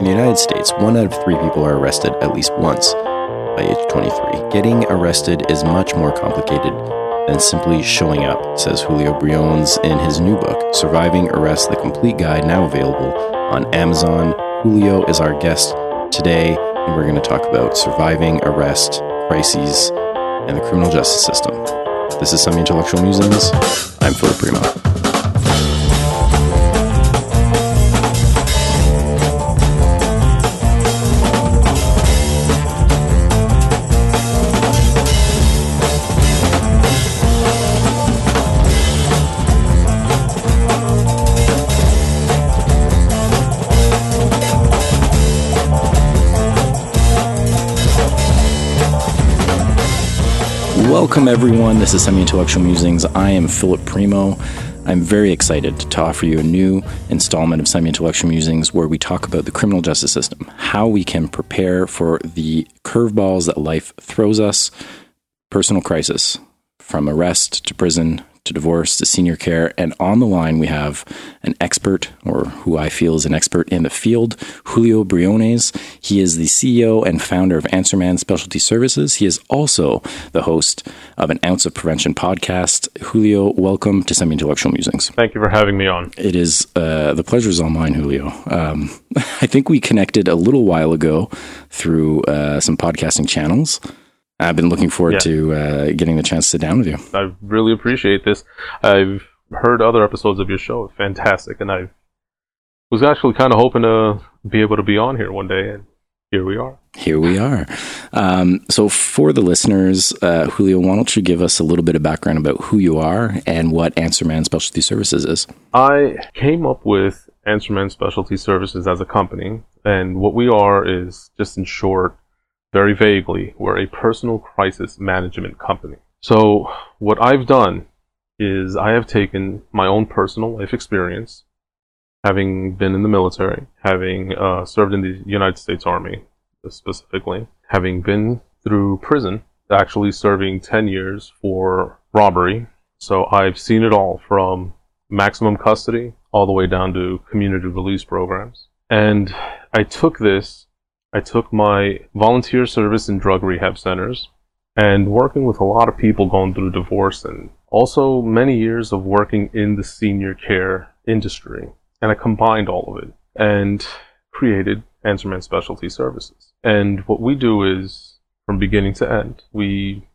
In the United States, one out of three people are arrested at least once by age 23. Getting arrested is much more complicated than simply showing up, says Julio Briones in his new book, Surviving Arrest The Complete Guide, now available on Amazon. Julio is our guest today, and we're going to talk about surviving arrest, crises, and the criminal justice system. This is Semi Intellectual Musings. I'm Philip Primo. Welcome, everyone. This is Semi Intellectual Musings. I am Philip Primo. I'm very excited to offer you a new installment of Semi Intellectual Musings where we talk about the criminal justice system, how we can prepare for the curveballs that life throws us, personal crisis, from arrest to prison to divorce to senior care. And on the line, we have an expert, or who I feel is an expert in the field, Julio Briones. He is the CEO and founder of Answerman Specialty Services. He is also the host of an Ounce of Prevention podcast. Julio, welcome to Semi Intellectual Musings. Thank you for having me on. It is uh, the pleasure is all mine, Julio. Um, I think we connected a little while ago through uh, some podcasting channels. I've been looking forward yeah. to uh, getting the chance to sit down with you. I really appreciate this. I've heard other episodes of your show, fantastic, and I was actually kind of hoping to be able to be on here one day, and here we are. Here we are. Um, so, for the listeners, uh, Julio, why don't you give us a little bit of background about who you are and what Answerman Specialty Services is? I came up with Answerman Specialty Services as a company, and what we are is just in short very vaguely, we're a personal crisis management company. So, what I've done is I have taken my own personal life experience, having been in the military, having uh, served in the United States Army specifically, having been through prison, actually serving 10 years for robbery. So, I've seen it all from maximum custody all the way down to community release programs. And I took this I took my volunteer service in drug rehab centers and working with a lot of people going through divorce and also many years of working in the senior care industry. And I combined all of it and created Answerman Specialty Services. And what we do is from beginning to end, we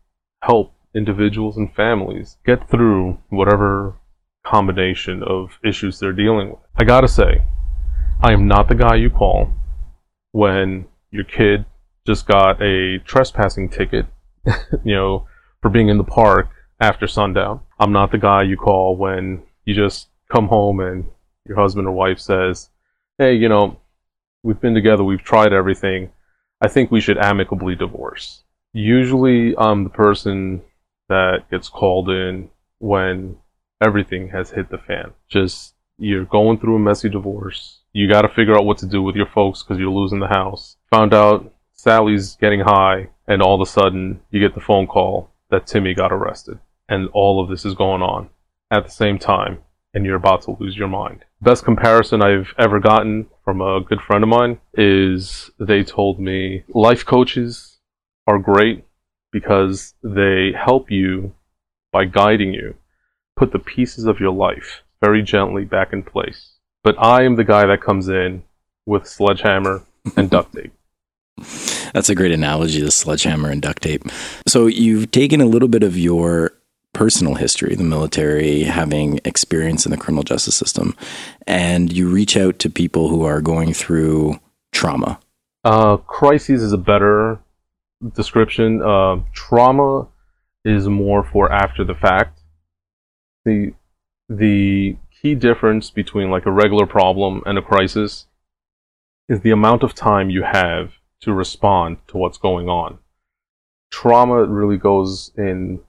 help individuals and families get through whatever combination of issues they're dealing with. I gotta say, I am not the guy you call when your kid just got a trespassing ticket, you know, for being in the park after sundown. I'm not the guy you call when you just come home and your husband or wife says, Hey, you know, we've been together, we've tried everything. I think we should amicably divorce. Usually I'm the person that gets called in when everything has hit the fan. Just you're going through a messy divorce. You got to figure out what to do with your folks because you're losing the house. Found out Sally's getting high, and all of a sudden you get the phone call that Timmy got arrested. And all of this is going on at the same time, and you're about to lose your mind. Best comparison I've ever gotten from a good friend of mine is they told me life coaches are great because they help you by guiding you put the pieces of your life very gently back in place but I am the guy that comes in with sledgehammer and duct tape. That's a great analogy, the sledgehammer and duct tape. So you've taken a little bit of your personal history, the military, having experience in the criminal justice system, and you reach out to people who are going through trauma. Uh, crises is a better description. Uh, trauma is more for after the fact. The the key difference between like a regular problem and a crisis is the amount of time you have to respond to what's going on. Trauma really goes in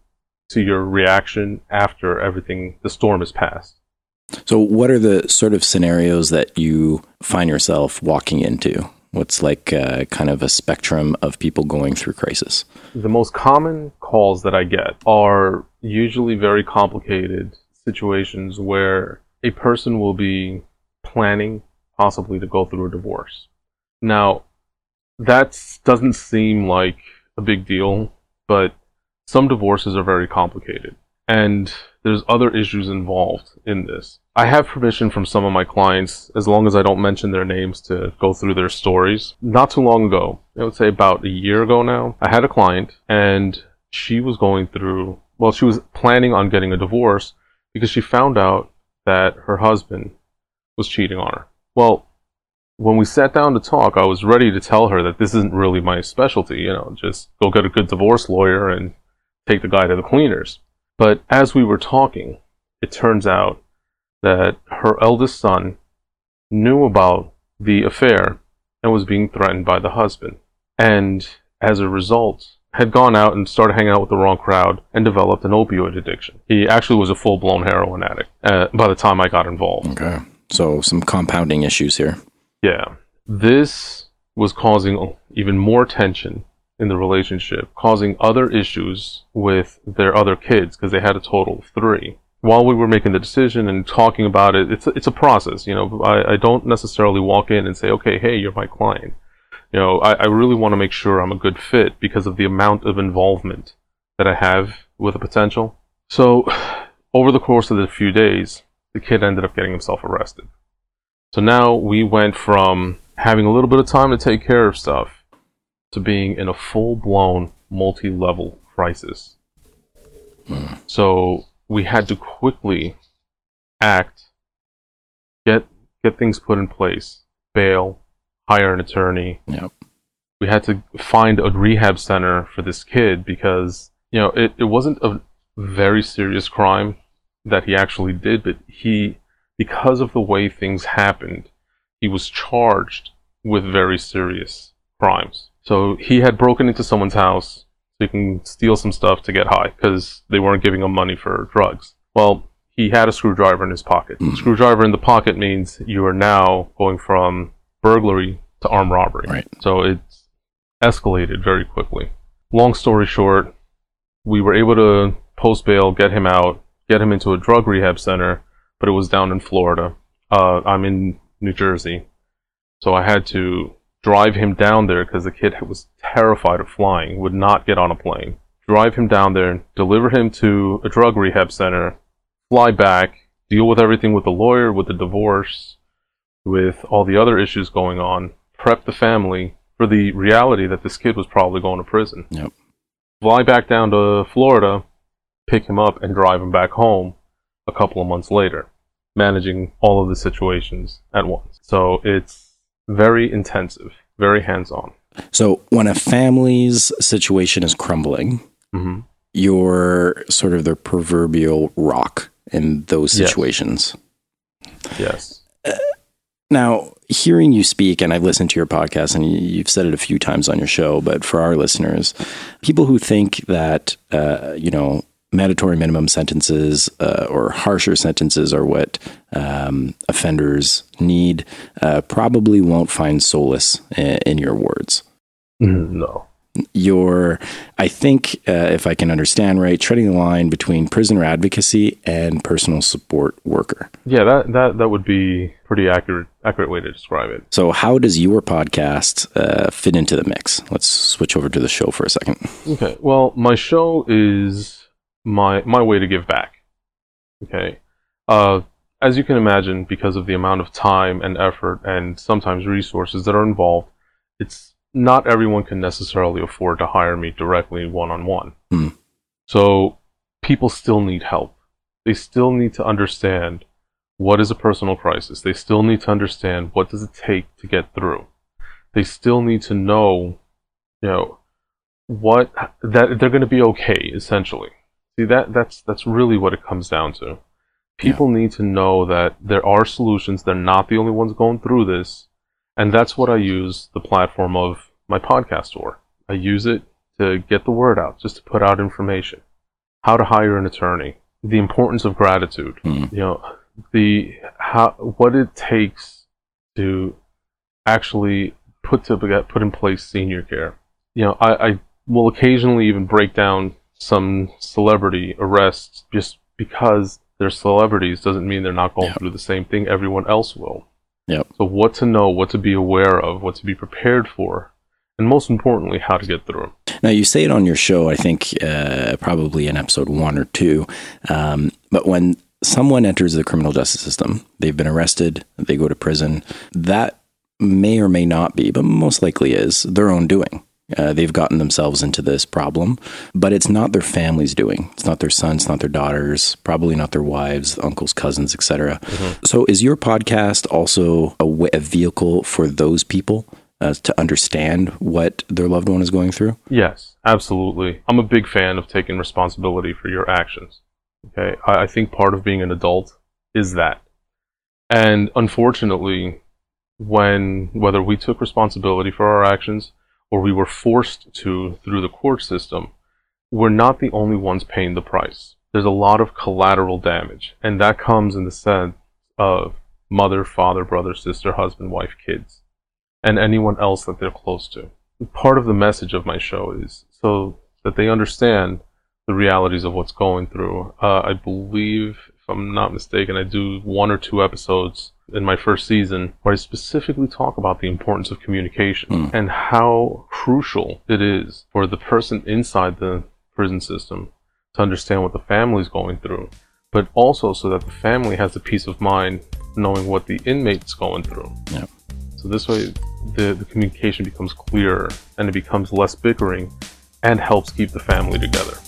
to your reaction after everything the storm has passed. So what are the sort of scenarios that you find yourself walking into? What's like uh, kind of a spectrum of people going through crisis? The most common calls that I get are usually very complicated situations where a person will be planning possibly to go through a divorce. Now, that doesn't seem like a big deal, but some divorces are very complicated. And there's other issues involved in this. I have permission from some of my clients, as long as I don't mention their names, to go through their stories. Not too long ago, I would say about a year ago now, I had a client and she was going through, well, she was planning on getting a divorce because she found out that her husband was cheating on her. Well, when we sat down to talk, I was ready to tell her that this isn't really my specialty, you know, just go get a good divorce lawyer and take the guy to the cleaners. But as we were talking, it turns out that her eldest son knew about the affair and was being threatened by the husband. And as a result, had gone out and started hanging out with the wrong crowd and developed an opioid addiction. He actually was a full blown heroin addict uh, by the time I got involved. Okay. So some compounding issues here. Yeah. This was causing even more tension in the relationship, causing other issues with their other kids because they had a total of three. While we were making the decision and talking about it, it's a, it's a process. You know, I, I don't necessarily walk in and say, okay, hey, you're my client you know, I, I really want to make sure I'm a good fit because of the amount of involvement that I have with a potential. So, over the course of the few days, the kid ended up getting himself arrested. So now we went from having a little bit of time to take care of stuff to being in a full blown multi level crisis. Mm. So we had to quickly act, get get things put in place, bail, hire an attorney. Yep. We had to find a rehab center for this kid because, you know, it, it wasn't a very serious crime that he actually did, but he, because of the way things happened, he was charged with very serious crimes. So he had broken into someone's house so he can steal some stuff to get high because they weren't giving him money for drugs. Well, he had a screwdriver in his pocket. Mm-hmm. Screwdriver in the pocket means you are now going from burglary to armed robbery. Right. So it's escalated very quickly. Long story short, we were able to post bail, get him out, get him into a drug rehab center, but it was down in Florida. Uh, I'm in New Jersey, so I had to drive him down there because the kid was terrified of flying, would not get on a plane. Drive him down there, deliver him to a drug rehab center, fly back, deal with everything with the lawyer, with the divorce, with all the other issues going on, prep the family for the reality that this kid was probably going to prison. Yep. Fly back down to Florida, pick him up, and drive him back home a couple of months later, managing all of the situations at once. So it's very intensive, very hands on. So when a family's situation is crumbling, mm-hmm. you're sort of the proverbial rock in those situations. Yes. yes. Uh, now, hearing you speak, and I've listened to your podcast, and you've said it a few times on your show, but for our listeners, people who think that, uh, you know, mandatory minimum sentences uh, or harsher sentences are what um, offenders need uh, probably won't find solace in, in your words. No you're, I think, uh, if I can understand right, treading the line between prisoner advocacy and personal support worker. Yeah, that that that would be pretty accurate accurate way to describe it. So, how does your podcast uh, fit into the mix? Let's switch over to the show for a second. Okay. Well, my show is my my way to give back. Okay. Uh, as you can imagine, because of the amount of time and effort and sometimes resources that are involved, it's not everyone can necessarily afford to hire me directly one on one. So people still need help. They still need to understand what is a personal crisis. They still need to understand what does it take to get through. They still need to know, you know, what that they're going to be okay essentially. See that that's that's really what it comes down to. People yeah. need to know that there are solutions. They're not the only ones going through this. And that's what I use the platform of my podcast for. I use it to get the word out, just to put out information. How to hire an attorney, the importance of gratitude, mm. you know, the how what it takes to actually put to put in place senior care. You know, I, I will occasionally even break down some celebrity arrests just because they're celebrities doesn't mean they're not going through the same thing everyone else will. Yep. So, what to know, what to be aware of, what to be prepared for, and most importantly, how to get through. them. Now, you say it on your show, I think uh, probably in episode one or two, um, but when someone enters the criminal justice system, they've been arrested, they go to prison, that may or may not be, but most likely is their own doing. Uh, they've gotten themselves into this problem, but it's not their family's doing. It's not their sons, not their daughters, probably not their wives, uncles, cousins, etc. Mm-hmm. So, is your podcast also a vehicle for those people uh, to understand what their loved one is going through? Yes, absolutely. I'm a big fan of taking responsibility for your actions. Okay, I, I think part of being an adult is that, and unfortunately, when whether we took responsibility for our actions or we were forced to through the court system, we're not the only ones paying the price. There's a lot of collateral damage, and that comes in the sense of mother, father, brother, sister, husband, wife, kids, and anyone else that they're close to. Part of the message of my show is so that they understand the realities of what's going through. Uh, I believe, if I'm not mistaken, I do one or two episodes in my first season where I specifically talk about the importance of communication mm. and how crucial it is for the person inside the prison system to understand what the family is going through, but also so that the family has the peace of mind knowing what the inmate's going through. Yeah. So this way, the, the communication becomes clearer and it becomes less bickering and helps keep the family together.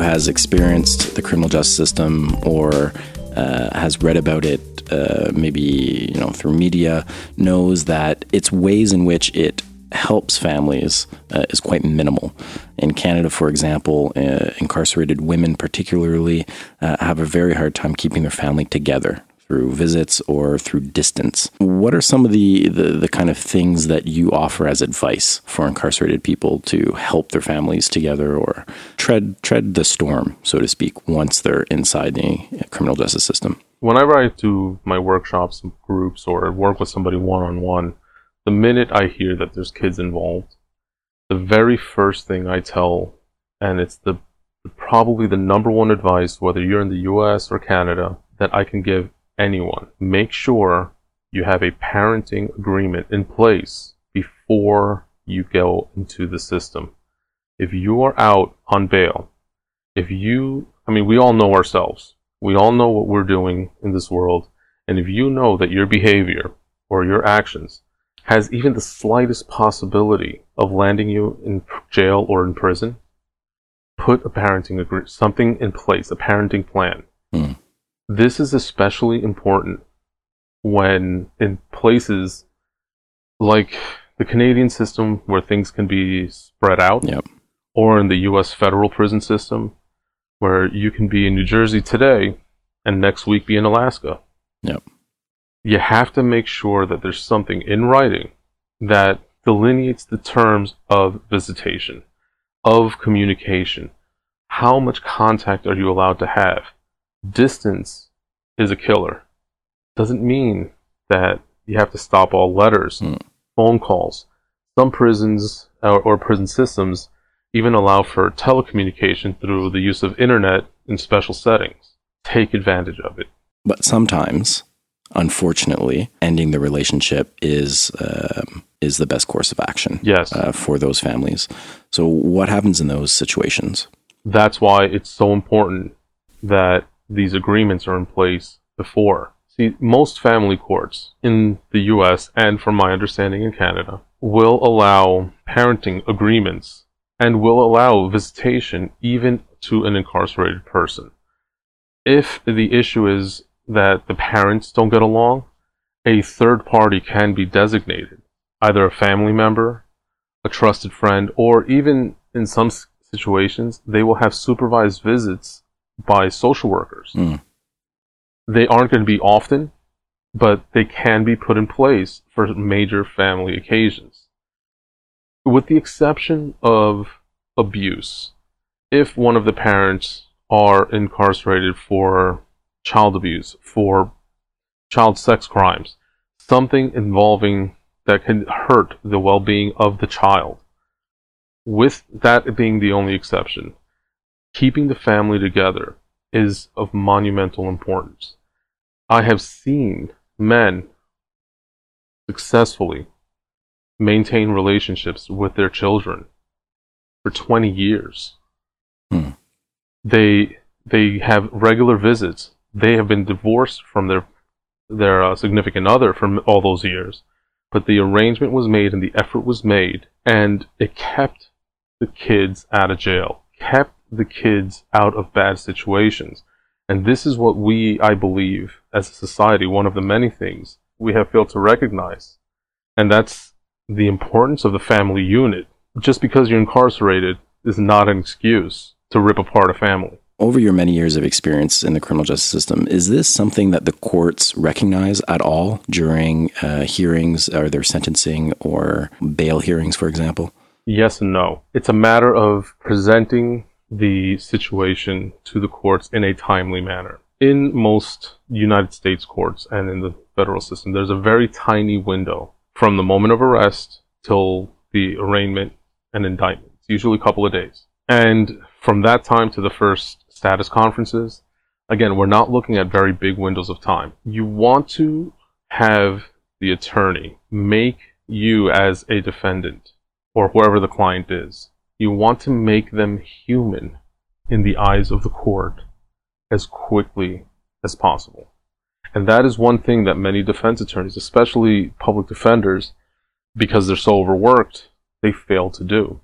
Has experienced the criminal justice system or uh, has read about it, uh, maybe you know through media, knows that its ways in which it helps families uh, is quite minimal. In Canada, for example, uh, incarcerated women particularly uh, have a very hard time keeping their family together through visits or through distance. What are some of the, the, the, kind of things that you offer as advice for incarcerated people to help their families together or tread tread the storm, so to speak, once they're inside the uh, criminal justice system? Whenever I do my workshops, groups, or work with somebody one on one, the minute I hear that there's kids involved, the very first thing I tell, and it's the probably the number one advice, whether you're in the US or Canada, that I can give anyone, make sure you have a parenting agreement in place before you go into the system. If you are out on bail, if you, I mean, we all know ourselves. We all know what we're doing in this world. And if you know that your behavior or your actions has even the slightest possibility of landing you in jail or in prison, put a parenting agreement, something in place, a parenting plan. Hmm. This is especially important when in places like the Canadian system where things can be spread out, yep. or in the US federal prison system where you can be in New Jersey today and next week be in Alaska. Yep. You have to make sure that there's something in writing that delineates the terms of visitation, of communication. How much contact are you allowed to have? Distance is a killer. Doesn't mean that you have to stop all letters, mm. phone calls. Some prisons or, or prison systems even allow for telecommunication through the use of internet in special settings. Take advantage of it. But sometimes, unfortunately, ending the relationship is uh, is the best course of action. Yes. Uh, for those families. So, what happens in those situations? That's why it's so important that these agreements are in place before. See, most family courts in the US, and from my understanding in Canada, will allow parenting agreements and will allow visitation even to an incarcerated person. If the issue is that the parents don't get along, a third party can be designated, either a family member, a trusted friend, or even in some situations, they will have supervised visits by social workers. Mm. They aren't going to be often, but they can be put in place for major family occasions. With the exception of abuse, if one of the parents are incarcerated for child abuse, for child sex crimes, something involving that can hurt the well being of the child, with that being the only exception, keeping the family together is of monumental importance. I have seen men successfully maintain relationships with their children for 20 years. Hmm. They they have regular visits. They have been divorced from their their uh, significant other for all those years, but the arrangement was made and the effort was made, and it kept the kids out of jail, kept the kids out of bad situations. And this is what we, I believe, as a society, one of the many things we have failed to recognize. And that's the importance of the family unit. Just because you're incarcerated is not an excuse to rip apart a family. Over your many years of experience in the criminal justice system, is this something that the courts recognize at all during uh, hearings or their sentencing or bail hearings, for example? Yes and no. It's a matter of presenting the situation to the courts in a timely manner. In most United States courts and in the federal system, there's a very tiny window from the moment of arrest till the arraignment and indictment. It's usually a couple of days. And from that time to the first status conferences, again, we're not looking at very big windows of time. You want to have the attorney make you as a defendant or whoever the client is you want to make them human in the eyes of the court as quickly as possible. And that is one thing that many defense attorneys, especially public defenders, because they're so overworked, they fail to do.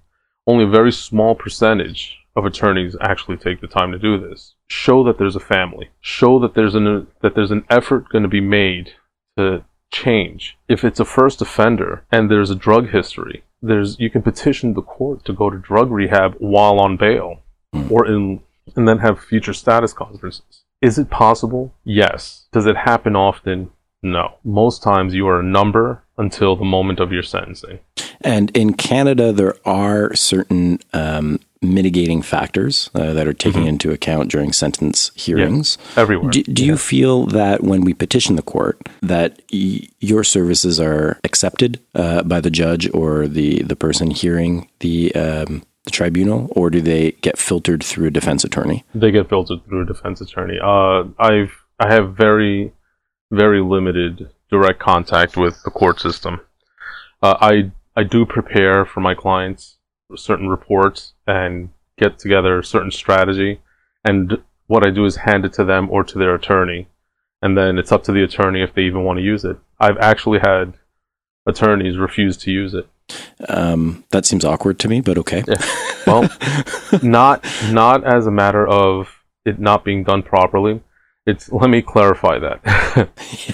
Only a very small percentage of attorneys actually take the time to do this. Show that there's a family. Show that there's an that there's an effort going to be made to change. If it's a first offender and there's a drug history, there's you can petition the court to go to drug rehab while on bail mm. or in and then have future status conferences. Is it possible? Yes. Does it happen often? No. Most times you are a number until the moment of your sentencing. And in Canada, there are certain um, mitigating factors uh, that are taken mm-hmm. into account during sentence hearings. Yeah, everywhere. Do, do yeah. you feel that when we petition the court, that y- your services are accepted uh, by the judge or the, the person hearing the um, the tribunal, or do they get filtered through a defense attorney? They get filtered through a defense attorney. Uh, I've I have very very limited direct contact with the court system. Uh, I I do prepare for my clients certain reports and get together a certain strategy. And what I do is hand it to them or to their attorney. And then it's up to the attorney if they even want to use it. I've actually had attorneys refuse to use it. Um, that seems awkward to me, but okay. Yeah. Well, not not as a matter of it not being done properly. It's let me clarify that.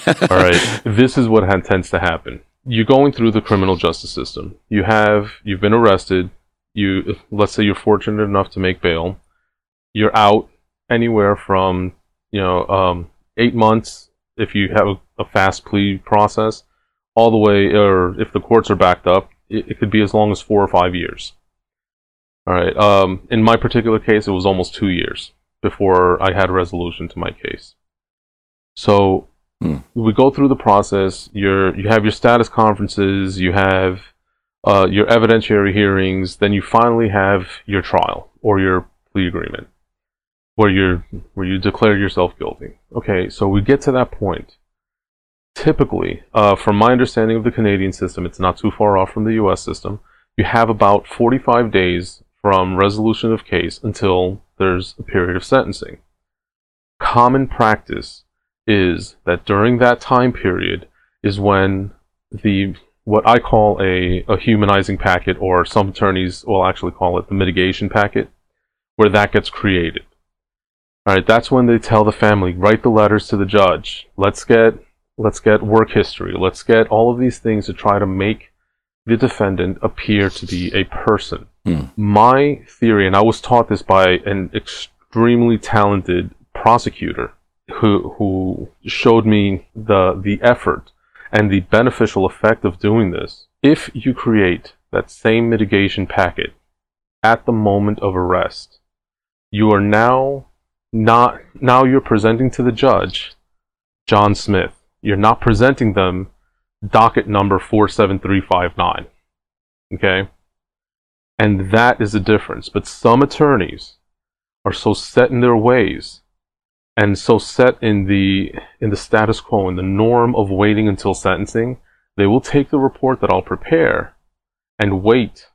yeah. All right, this is what tends to happen. You're going through the criminal justice system. You have you've been arrested you let's say you're fortunate enough to make bail, you're out anywhere from you know um, eight months if you have a, fast plea process, all the way, or if the courts are backed up, it, it could be as long as four or five years. All right. Um, in my particular case, it was almost two years before I had a resolution to my case. So hmm. we go through the process. You're you have your status conferences. You have uh, your evidentiary hearings, then you finally have your trial or your plea agreement, where you where you declare yourself guilty. Okay, so we get to that point. Typically, uh, from my understanding of the Canadian system, it's not too far off from the U.S. system. You have about 45 days from resolution of case until there's a period of sentencing. Common practice is that during that time period is when the what I call a, a humanizing packet, or some attorneys will actually call it the mitigation packet, where that gets created. All right, that's when they tell the family, write the letters to the judge. Let's get let's get work history. Let's get all of these things to try to make the defendant appear to be a person. Hmm. My theory, and I was taught this by an extremely talented prosecutor who who showed me the the effort and the beneficial effect of doing this, if you create that same mitigation packet at the moment of arrest. You are now not now you're presenting to the judge John Smith. You're not presenting them docket number 47359. Okay? And that is the difference. But some attorneys are so set in their ways and so set in the in the status quo in the norm of waiting until sentencing, they will take the report that I'll prepare and wait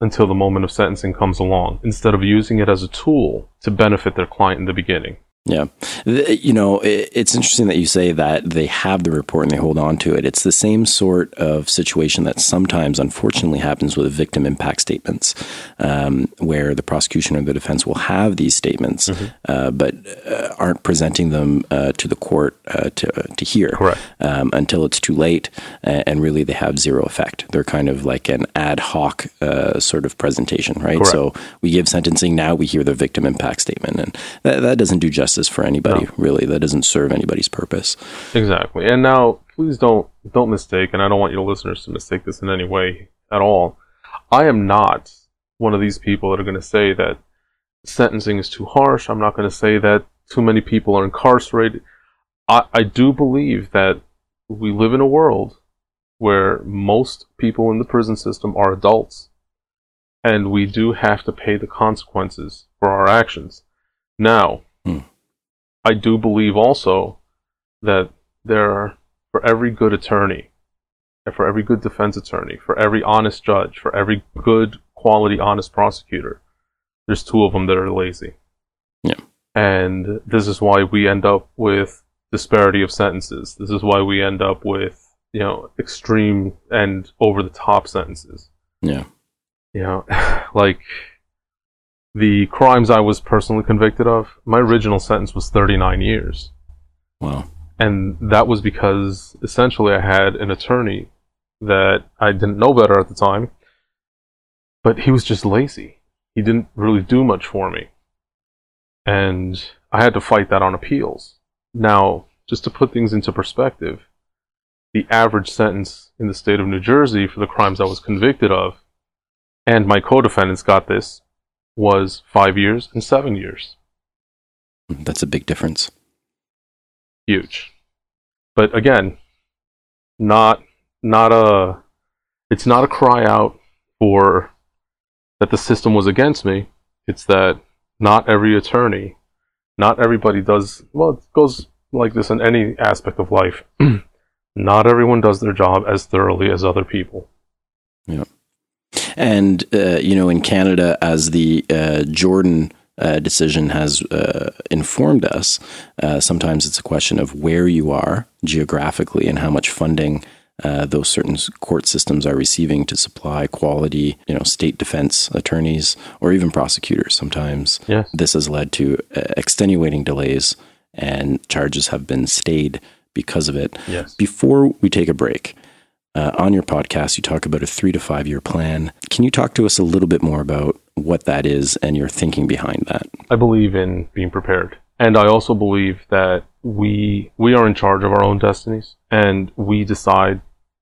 until the moment of sentencing comes along instead of using it as a tool to benefit their client in the beginning. Yeah. You know, it's interesting that you say that they have the report and they hold on to it. It's the same sort of situation that sometimes, unfortunately, happens with victim impact statements, um, where the prosecution or the defense will have these statements, mm-hmm. uh, but uh, aren't presenting them uh, to the court uh, to, to hear um, until it's too late. And really, they have zero effect. They're kind of like an ad hoc uh, sort of presentation, right? Correct. So we give sentencing, now we hear the victim impact statement. And that, that doesn't do justice justice for anybody, no. really. That doesn't serve anybody's purpose. Exactly. And now, please don't don't mistake, and I don't want your listeners to mistake this in any way at all. I am not one of these people that are going to say that sentencing is too harsh. I'm not going to say that too many people are incarcerated. I, I do believe that we live in a world where most people in the prison system are adults, and we do have to pay the consequences for our actions. Now. I do believe also that there are, for every good attorney, and for every good defense attorney, for every honest judge, for every good quality honest prosecutor, there's two of them that are lazy. Yeah. And this is why we end up with disparity of sentences. This is why we end up with, you know, extreme and over the top sentences. Yeah. You know, like the crimes I was personally convicted of, my original sentence was 39 years. Wow. And that was because essentially I had an attorney that I didn't know better at the time, but he was just lazy. He didn't really do much for me. And I had to fight that on appeals. Now, just to put things into perspective, the average sentence in the state of New Jersey for the crimes I was convicted of, and my co defendants got this, was five years and seven years. That's a big difference. Huge. But again, not not a it's not a cry out for that the system was against me. It's that not every attorney, not everybody does well it goes like this in any aspect of life. not everyone does their job as thoroughly as other people. Yeah. And, uh, you know, in Canada, as the uh, Jordan uh, decision has uh, informed us, uh, sometimes it's a question of where you are geographically and how much funding. Uh, those certain court systems are receiving to supply quality, you know, state defense attorneys or even prosecutors. Sometimes yes. this has led to extenuating delays, and charges have been stayed because of it. Yes. Before we take a break, uh, on your podcast, you talk about a three to five year plan. Can you talk to us a little bit more about what that is and your thinking behind that? I believe in being prepared. And I also believe that we we are in charge of our own destinies and we decide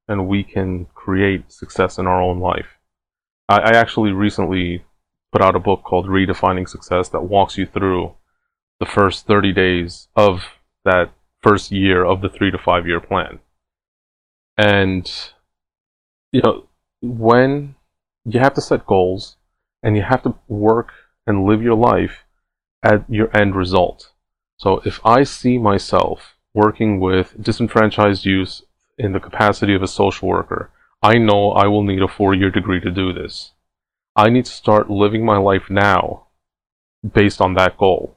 and we can create success in our own life. I, I actually recently put out a book called Redefining Success that walks you through the first 30 days of that first year of the three to five year plan. And, you know, when you have to set goals and you have to work and live your life at your end result. So if I see myself working with disenfranchised youth in the capacity of a social worker, I know I will need a four year degree to do this. I need to start living my life now based on that goal.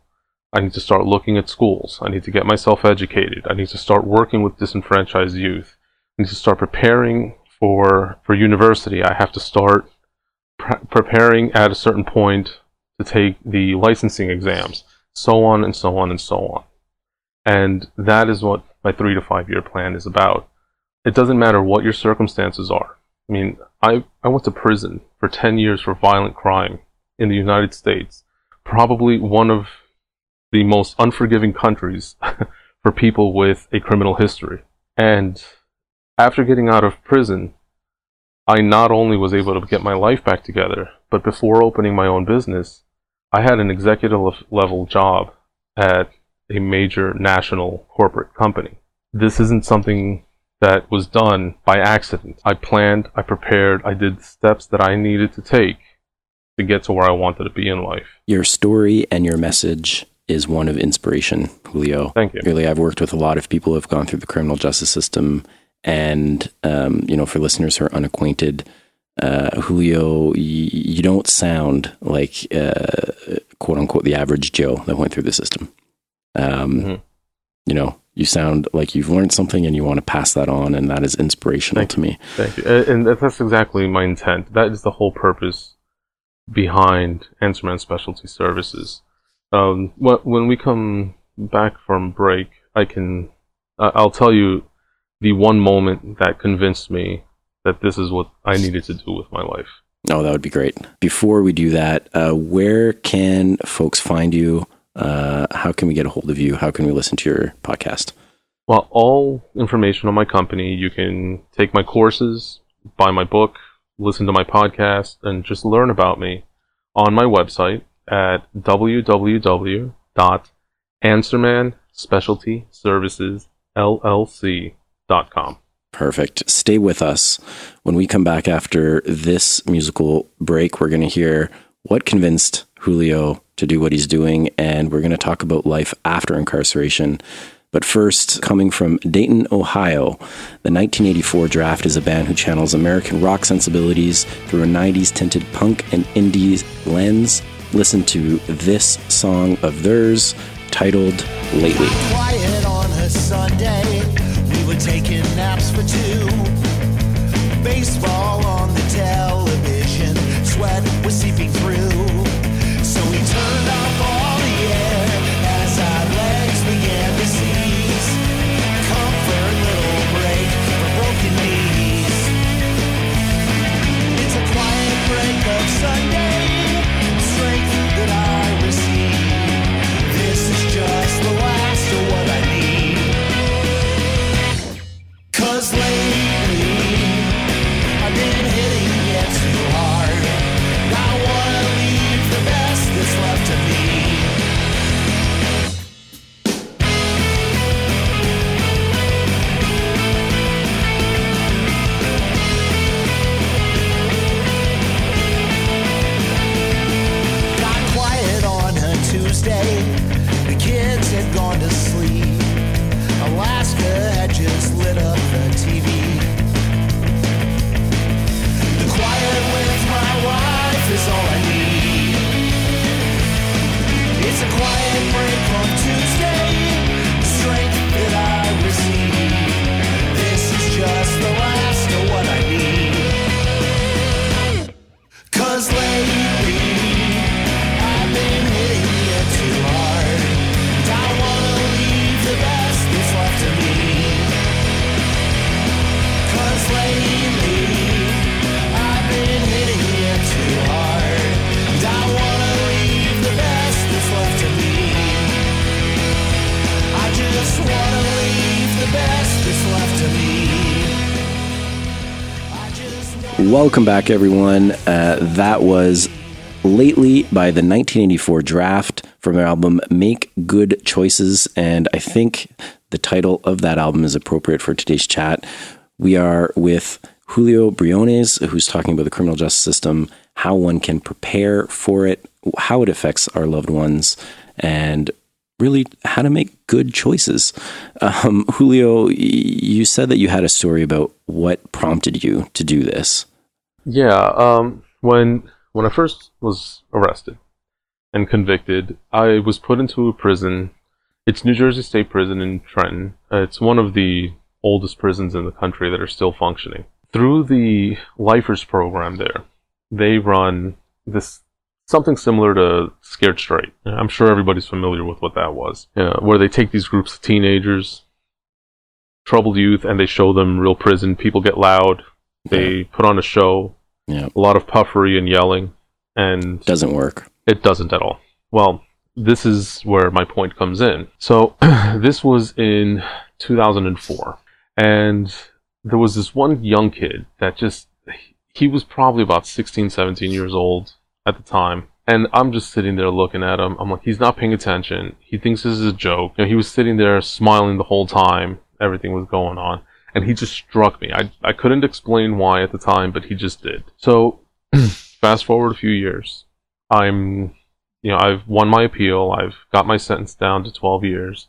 I need to start looking at schools. I need to get myself educated. I need to start working with disenfranchised youth need to start preparing for for university. I have to start pre- preparing at a certain point to take the licensing exams, so on and so on and so on. And that is what my three to five year plan is about. It doesn't matter what your circumstances are. I mean, I, I went to prison for 10 years for violent crime in the United States, probably one of the most unforgiving countries for people with a criminal history. And after getting out of prison, I not only was able to get my life back together, But before opening my own business, I had an executive level job at a major national corporate company. This isn't something that was done by accident. I planned, I prepared, I did steps that I needed to take to get to where I wanted to be in life. Your story and your message is one of inspiration, Julio. Thank you. Really, I've worked with a lot of people who have gone through the criminal justice system. And, um, you know, for listeners who are unacquainted, uh, Julio, y- you don't sound like, uh, quote unquote, the average Joe that went through the system. Um, mm-hmm. You know, you sound like you've learned something and you want to pass that on, and that is inspirational Thank to me. Thank you. And that's exactly my intent. That is the whole purpose behind Answerman Specialty Services. Um, when we come back from break, I can, I'll tell you the one moment that convinced me that this is what I needed to do with my life. Oh, that would be great. Before we do that, uh, where can folks find you? Uh, how can we get a hold of you? How can we listen to your podcast? Well, all information on my company, you can take my courses, buy my book, listen to my podcast, and just learn about me on my website at www.answermanspecialtyservicesllc.com. Perfect. Stay with us. When we come back after this musical break, we're going to hear what convinced Julio to do what he's doing, and we're going to talk about life after incarceration. But first, coming from Dayton, Ohio, the 1984 Draft is a band who channels American rock sensibilities through a 90s tinted punk and indie lens. Listen to this song of theirs titled Lately. Taking naps for two. Baseball on the television, Welcome back, everyone. Uh, that was Lately by the 1984 Draft from their album Make Good Choices. And I think the title of that album is appropriate for today's chat. We are with Julio Briones, who's talking about the criminal justice system, how one can prepare for it, how it affects our loved ones, and really how to make good choices. Um, Julio, you said that you had a story about what prompted you to do this. Yeah, um, when when I first was arrested and convicted, I was put into a prison. It's New Jersey State Prison in Trenton. Uh, it's one of the oldest prisons in the country that are still functioning. Through the Lifers program there, they run this something similar to Scared Straight. I'm sure everybody's familiar with what that was, uh, where they take these groups of teenagers, troubled youth, and they show them real prison. People get loud. They put on a show. Yeah. A lot of puffery and yelling, and Doesn't work. it doesn't at all. Well, this is where my point comes in. So, this was in 2004, and there was this one young kid that just, he was probably about 16, 17 years old. at the time. And I'm just sitting there looking at him. I'm like, he's not paying attention. He thinks this is a joke. You know, he was sitting there smiling the whole time. Everything was going on. And he just struck me. I, I couldn't explain why at the time, but he just did. So, fast forward a few years. I'm, you know, I've won my appeal. I've got my sentence down to 12 years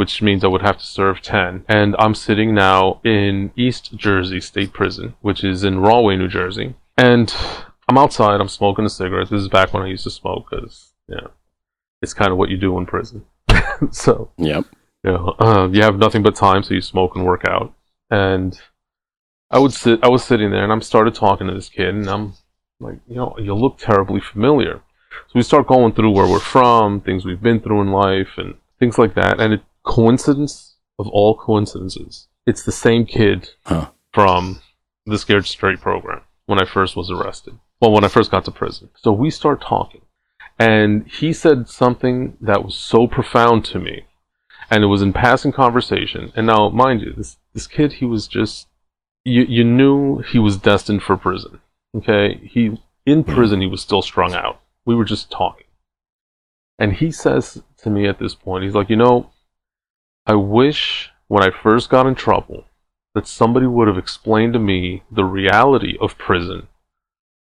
which means I would have to serve 10. And I'm sitting now in East Jersey State Prison, which is in Rahway, New Jersey. And I'm outside, I'm smoking a cigarette. This is back when I used to smoke because, yeah, it's kind of what you do in prison. so, Yep. you know, uh, you have nothing but time, so you smoke and work out. And I would sit, I was sitting there and I'm started talking to this kid and I'm like, you know, you look terribly familiar. So we start going through where we're from, things we've been through in life and things like that. And it coincidence of all coincidences, it's the same kid Huh. from the Scared Straight program when I first was arrested. Well, when I first got to prison. So we start talking. And he said something that was so profound to me. And it was in passing conversation. And now, mind you, this, this kid, he was just, you, you knew he was destined for prison. Okay? He, in prison, he was still strung out. We were just talking. And he says to me at this point, he's like, you know, I wish when I first got in trouble that somebody would have explained to me the reality of prison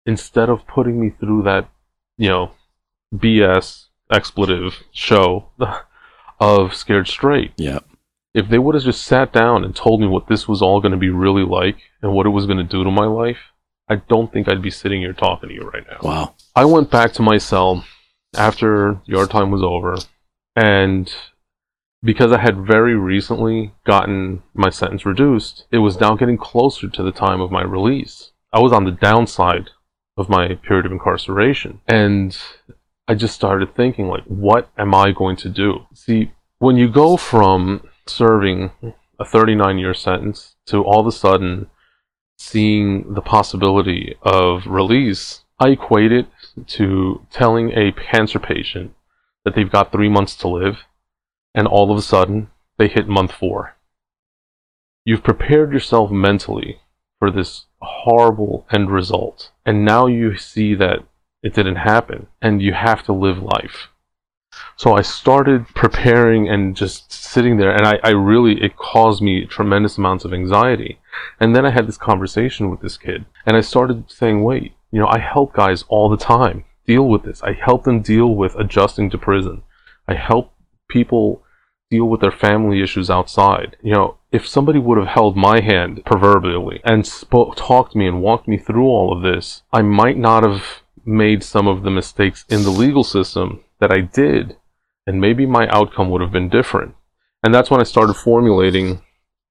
instead of putting me through that, you know, BS expletive show of Scared Straight. Yep. If they would have just sat down and told me what this was all going to be really like and what it was going to do to my life, I don't think I'd be sitting here talking to you right now. Wow. I went back to my cell after yard time was over, and because I had very recently gotten my sentence reduced, it was now getting closer to the time of my release. I was on the downside of my period of incarceration, and I just started thinking, like, what am I going to do? See, when you go from serving a 39 year sentence to all of a sudden seeing the possibility of release, I equate it to telling a cancer patient that they've got three months to live, and all of a sudden they hit month four. You've prepared yourself mentally for this horrible end result, and now you see that it didn't happen, and you have to live life. So I started preparing and just sitting there, and I, I really, it caused me tremendous amounts of anxiety. And then I had this conversation with this kid, and I started saying, wait, you know, I help guys all the time deal with this. I help them deal with adjusting to prison. I help people deal with their family issues outside. You know, if somebody would have held my hand proverbially and spoke, talked to me and walked me through all of this, I might not have made some of the mistakes in the legal system that I did, and maybe my outcome would have been different. And that's when I started formulating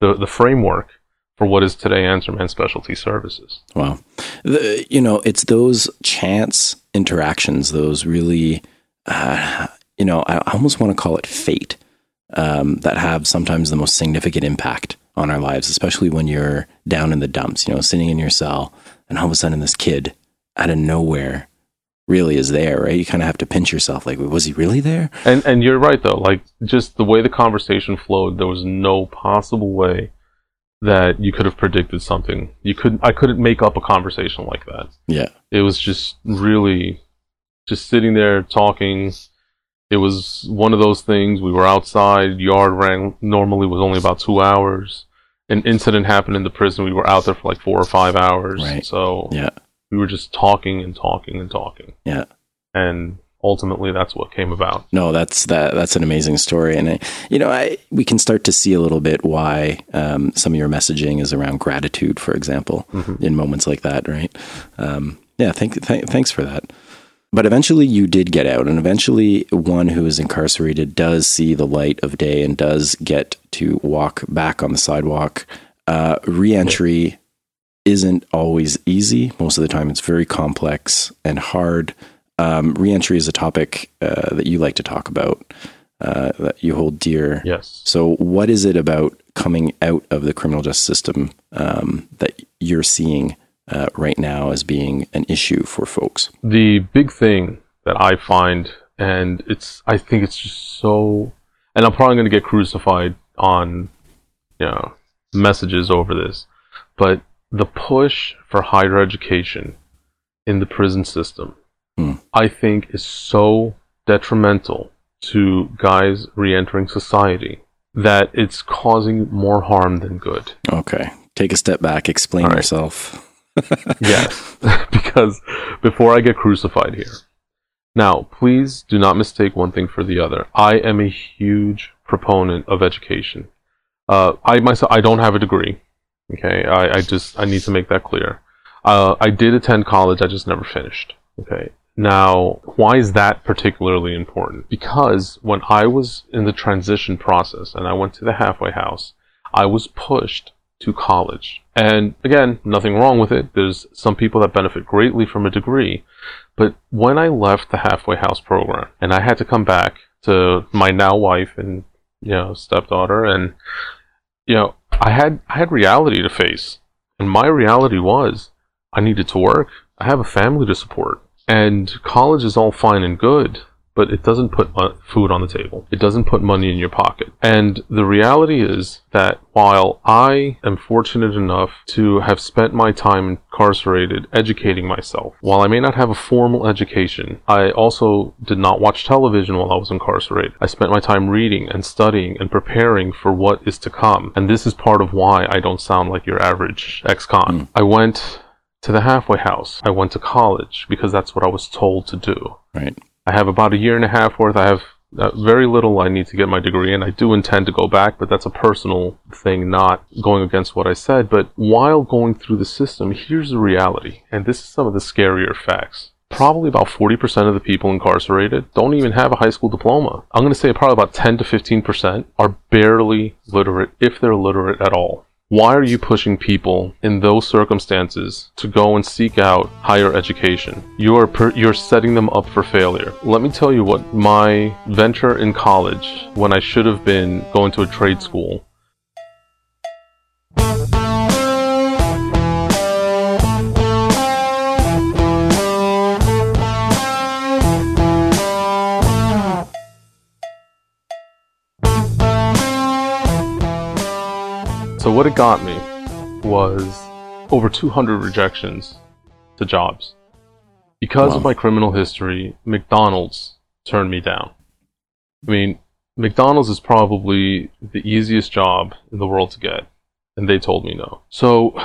the, the framework for what is today Answerman Specialty Services. Wow. The, you know, it's those chance interactions, those really, uh, you know, I almost want to call it fate, um, that have sometimes the most significant impact on our lives, especially when you're down in the dumps, you know, sitting in your cell, and all of a sudden this kid out of nowhere really is there, right? You kind of have to pinch yourself, like, was he really there? And and you're right though, like just the way the conversation flowed, there was no possible way that you could have predicted something. You couldn't. I couldn't make up a conversation like that. Yeah. It was just really just sitting there talking. It was one of those things. We were outside. Yard ran normally was only about two hours. An incident happened in the prison. We were out there for like four or five hours. Right. So Yeah. We were just talking and talking and talking. Yeah. And ultimately, that's what came about. No, that's that. That's an amazing story, and I, you know, I we can start to see a little bit why um, some of your messaging is around gratitude, for example, in moments like that, right? Um, yeah, thank, th- thanks for that. But eventually, you did get out, and eventually, one who is incarcerated does see the light of day and does get to walk back on the sidewalk. Uh, reentry isn't always easy. Most of the time, it's very complex and hard. Um, reentry is a topic uh, that you like to talk about, uh, that you hold dear. Yes. So, what is it about coming out of the criminal justice system um, that you're seeing uh, right now as being an issue for folks? the big thing that I find, and it's, I think it's just so, and I'm probably going to get crucified on, you know, messages over this, but the push for higher education in the prison system Hmm. I think is so detrimental to guys re-entering society that it's causing more harm than good. Okay. Take a step back, explain right. yourself. yes, because before I get crucified here. Now, please do not mistake one thing for the other. I am a huge proponent of education. Uh, I myself, I don't have a degree. Okay, I, I just I need to make that clear. Uh, I did attend college, I just never finished. Okay. Now, why is that particularly important? Because when I was in the transition process and I went to the halfway house, I was pushed to college. And again, nothing wrong with it. There's some people that benefit greatly from a degree. But when I left the halfway house program and I had to come back to my now wife and, you know, stepdaughter and, you know, I had, I had reality to face. And my reality was I needed to work. I have a family to support. And college is all fine and good, but it doesn't put food on the table. It doesn't put money in your pocket. And the reality is that while I am fortunate enough to have spent my time incarcerated educating myself, while I may not have a formal education, I also did not watch television while I was incarcerated. I spent my time reading and studying and preparing for what is to come. And this is part of why I don't sound like your average ex-con. Hmm. I went to the halfway house. I went to college because that's what I was told to do. Right. I have about a year and a half worth. I have uh, very little I need to get my degree in. I do intend to go back, but that's a personal thing, not going against what I said. But while going through the system, here's the reality, and this is some of the scarier facts. Probably about 40% of the people incarcerated don't even have a high school diploma. I'm going to say probably about 10 to 15% are barely literate, if they're literate at all. Why are you pushing people in those circumstances to go and seek out higher education? You are per- you're setting them up for failure. Let me tell you what my venture in college, when I should have been going to a trade school, So what it got me was over 200 rejections to jobs. Because Wow. of my criminal history, McDonald's turned me down. I mean, McDonald's is probably the easiest job in the world to get, and they told me no. So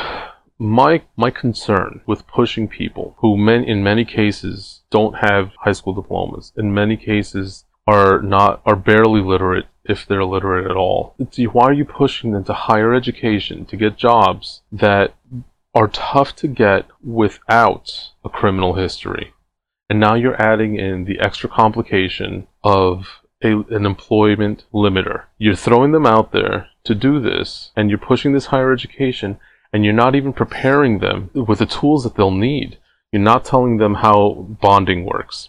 my my concern with pushing people who men in many cases don't have high school diplomas, in many cases are not are barely literate if they're literate at all. It's, why are you pushing them to higher education to get jobs that are tough to get without a criminal history? And now you're adding in the extra complication of a, an employment limiter. You're throwing them out there to do this, and you're pushing this higher education, and you're not even preparing them with the tools that they'll need. You're not telling them how bonding works.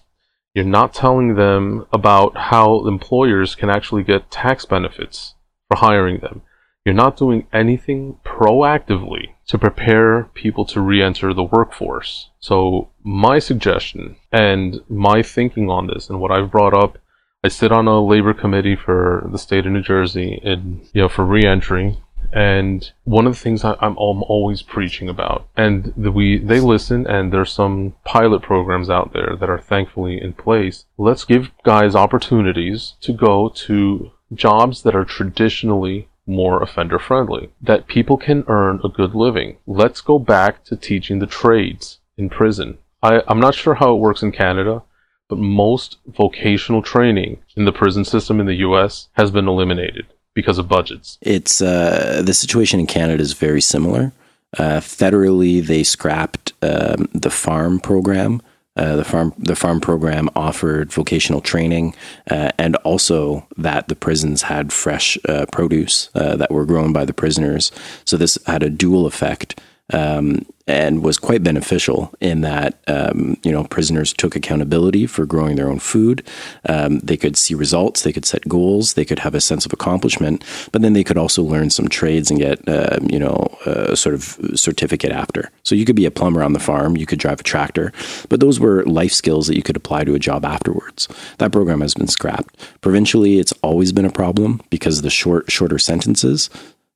You're not telling them about how employers can actually get tax benefits for hiring them. You're not doing anything proactively to prepare people to re-enter the workforce. So my suggestion and my thinking on this and what I've brought up, I sit on a labor committee for the state of New Jersey and, you know, for re-entry. And one of the things I, I'm, I'm always preaching about, and the, we they listen, and there's some pilot programs out there that are thankfully in place. Let's give guys opportunities to go to jobs that are traditionally more offender friendly, that people can earn a good living. Let's go back to teaching the trades in prison. I, I'm not sure how it works in Canada, but most vocational training in the prison system in the US has been eliminated because of budgets. It's uh, the situation in Canada is very similar. Uh, federally, they scrapped um, the farm program. Uh, the farm the farm program offered vocational training, uh, and also that the prisons had fresh uh, produce uh, that were grown by the prisoners. So this had a dual effect. Um, and was quite beneficial in that um, you know prisoners took accountability for growing their own food. Um, they could see results, they could set goals, they could have a sense of accomplishment, but then they could also learn some trades and get uh, you know a sort of certificate after. So you could be a plumber on the farm, you could drive a tractor, but those were life skills that you could apply to a job afterwards. That program has been scrapped. Provincially, it's always been a problem because of the short shorter sentences.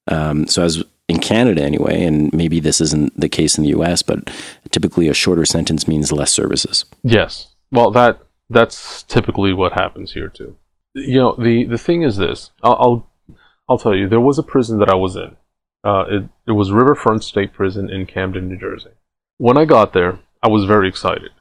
Um, so as in Canada anyway, and maybe this isn't the case in the US, but typically a shorter sentence means less services. Yes. Well, that that's typically what happens here too. You know, the the thing is this. I'll I'll, I'll tell you. There was a prison that I was in. Uh, it it was Riverfront State Prison in Camden, New Jersey. When I got there, I was very excited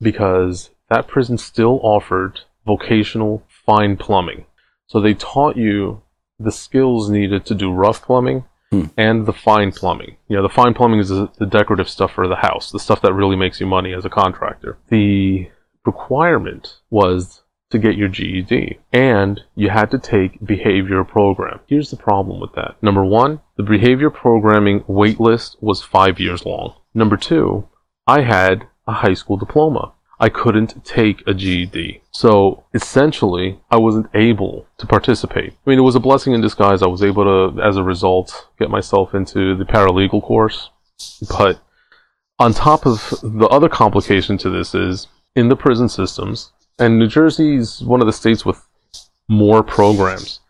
because that prison still offered vocational fine plumbing. So they taught you the skills needed to do rough plumbing Hmm. and the fine plumbing. You know, the fine plumbing is the the decorative stuff for the house, the stuff that really makes you money as a contractor. The requirement was to get your GED, and you had to take behavior program. Here's the problem with that. Number one, the behavior programming wait list was five years long. Number two, I had a high school diploma. I couldn't take a GED. So essentially, I wasn't able to participate. I mean, it was a blessing in disguise. I was able to, as a result, get myself into the paralegal course. But on top of the other complication to this is in the prison systems, and New Jersey is one of the states with more programs.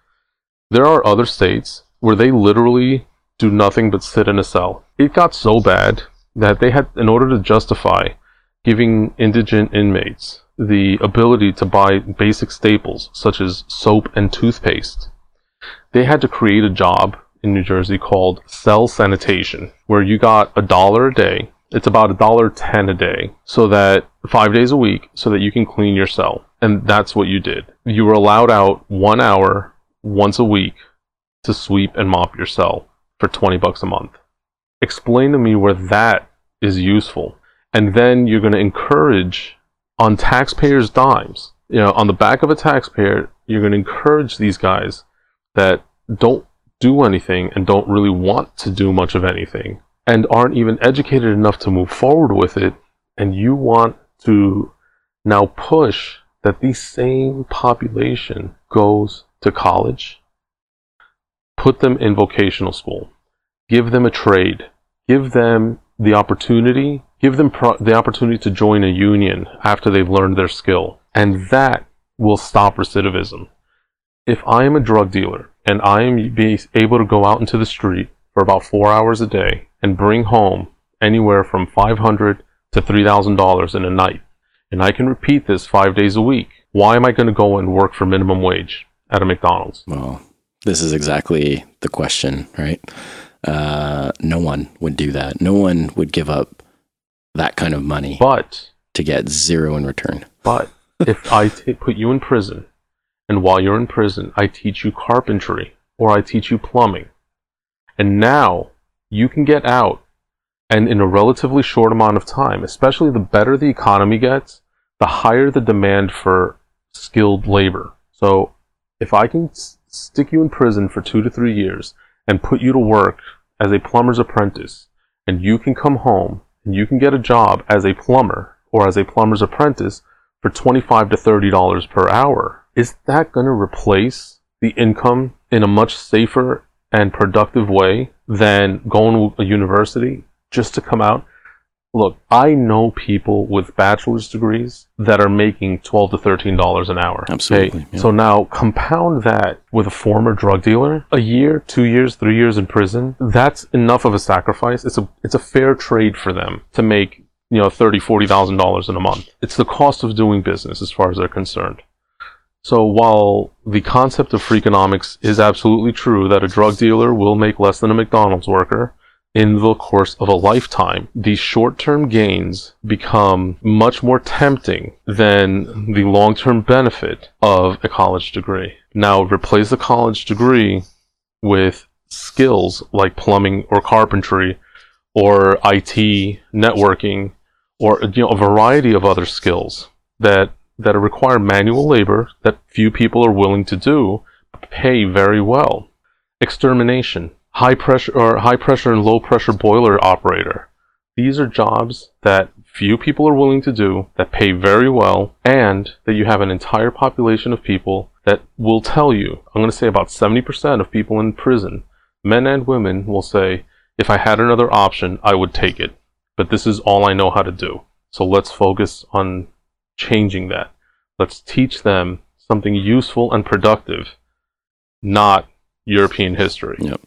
There are other states where they literally do nothing but sit in a cell. It got so bad that they had, in order to justify giving indigent inmates the ability to buy basic staples such as soap and toothpaste, they had to create a job in New Jersey called cell sanitation, where you got a dollar a day. It's about a dollar ten a day, so that five days a week, so that you can clean your cell. And that's what you did. You were allowed out one hour once a week to sweep and mop your cell for 20 bucks a month. Explain to me where that is useful. And then you're going to encourage on taxpayers' dimes, you know, on the back of a taxpayer, you're going to encourage these guys that don't do anything and don't really want to do much of anything and aren't even educated enough to move forward with it. And you want to now push that the same population goes to college, put them in vocational school, give them a trade, give them the opportunity, give them pro- the opportunity to join a union after they've learned their skill. And that will stop recidivism. If I am a drug dealer and I am be able to go out into the street for about four hours a day and bring home anywhere from 500 to $3,000 in a night, and I can repeat this five days a week, why am I going to go and work for minimum wage at a McDonald's? Well, this is exactly the question, right? Uh, no one would do that. No one would give up that kind of money But to get zero in return. But if I t- put you in prison, and while you're in prison, I teach you carpentry or I teach you plumbing, and now you can get out, and in a relatively short amount of time, especially the better the economy gets, the higher the demand for skilled labor. So if I can s- stick you in prison for two to three years and put you to work as a plumber's apprentice, and you can come home you can get a job as a plumber or as a plumber's apprentice for 25 to 30 dollars per hour. Is that going to replace the income in a much safer and productive way than going to a university just to come out look i know people with bachelor's degrees that are making 12 to 13 dollars an hour Absolutely, Okay? yeah. so now compound that with a former drug dealer a year two years three years in prison that's enough of a sacrifice it's a it's a fair trade for them to make you know thirty forty thousand dollars in a month it's the cost of doing business as far as they're concerned so while the concept of freakonomics is absolutely true that a drug dealer will make less than a mcdonald's worker in the course of a lifetime, these short term gains become much more tempting than the long term benefit of a college degree. Now, replace the college degree with skills like plumbing or carpentry or IT, networking, or you know, a variety of other skills that, that require manual labor that few people are willing to do, pay very well. Extermination, high pressure or high pressure and low pressure boiler operator. These are jobs that few people are willing to do, that pay very well, and that you have an entire population of people that will tell you, I'm going to say about 70% of people in prison, men and women, will say, if I had another option, I would take it. But this is all I know how to do. So let's focus on changing that. Let's teach them something useful and productive, not European history. Yep.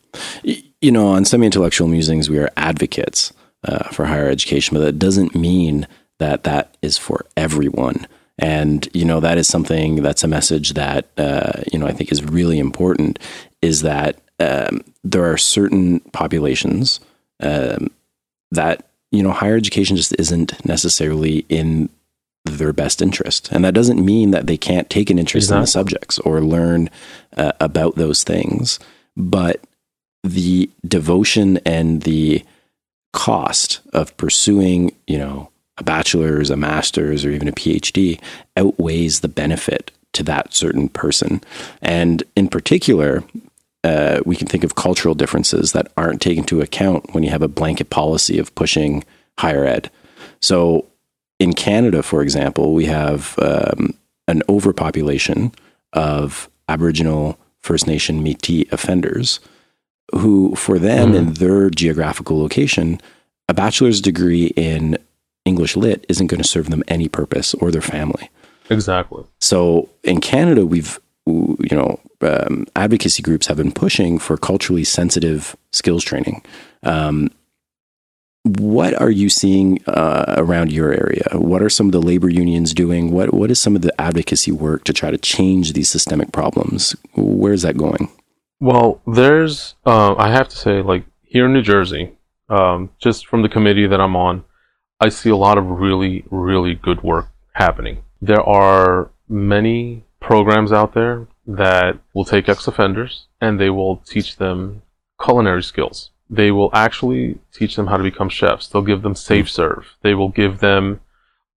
You know, on semi intellectual musings, we are advocates uh, for higher education, but that doesn't mean that that is for everyone. And, you know, that is something that's a message that, uh, you know, I think is really important is that um, there are certain populations um, that, you know, higher education just isn't necessarily in their best interest. And that doesn't mean that they can't take an interest exactly. in the subjects or learn uh, about those things. But the devotion and the cost of pursuing, you know, a bachelor's, a master's, or even a PhD outweighs the benefit to that certain person. And in particular, uh, we can think of cultural differences that aren't taken into account when you have a blanket policy of pushing higher ed. So in Canada, for example, we have um, an overpopulation of Aboriginal, First Nation, Métis offenders who, for them, mm. in their geographical location, a bachelor's degree in English lit isn't going to serve them any purpose or their family. Exactly. So in Canada, we've you know um, advocacy groups have been pushing for culturally sensitive skills training. Um, what are you seeing uh, around your area? What are some of the labor unions doing? What what is some of the advocacy work to try to change these systemic problems? Where is that going? Well, there's uh, I have to say, like here in New Jersey, um, just from the committee that I'm on, I see a lot of really, really good work happening. There are many programs out there that will take ex offenders and they will teach them culinary skills. They will actually teach them how to become chefs. They'll give them safe serve. They will give them,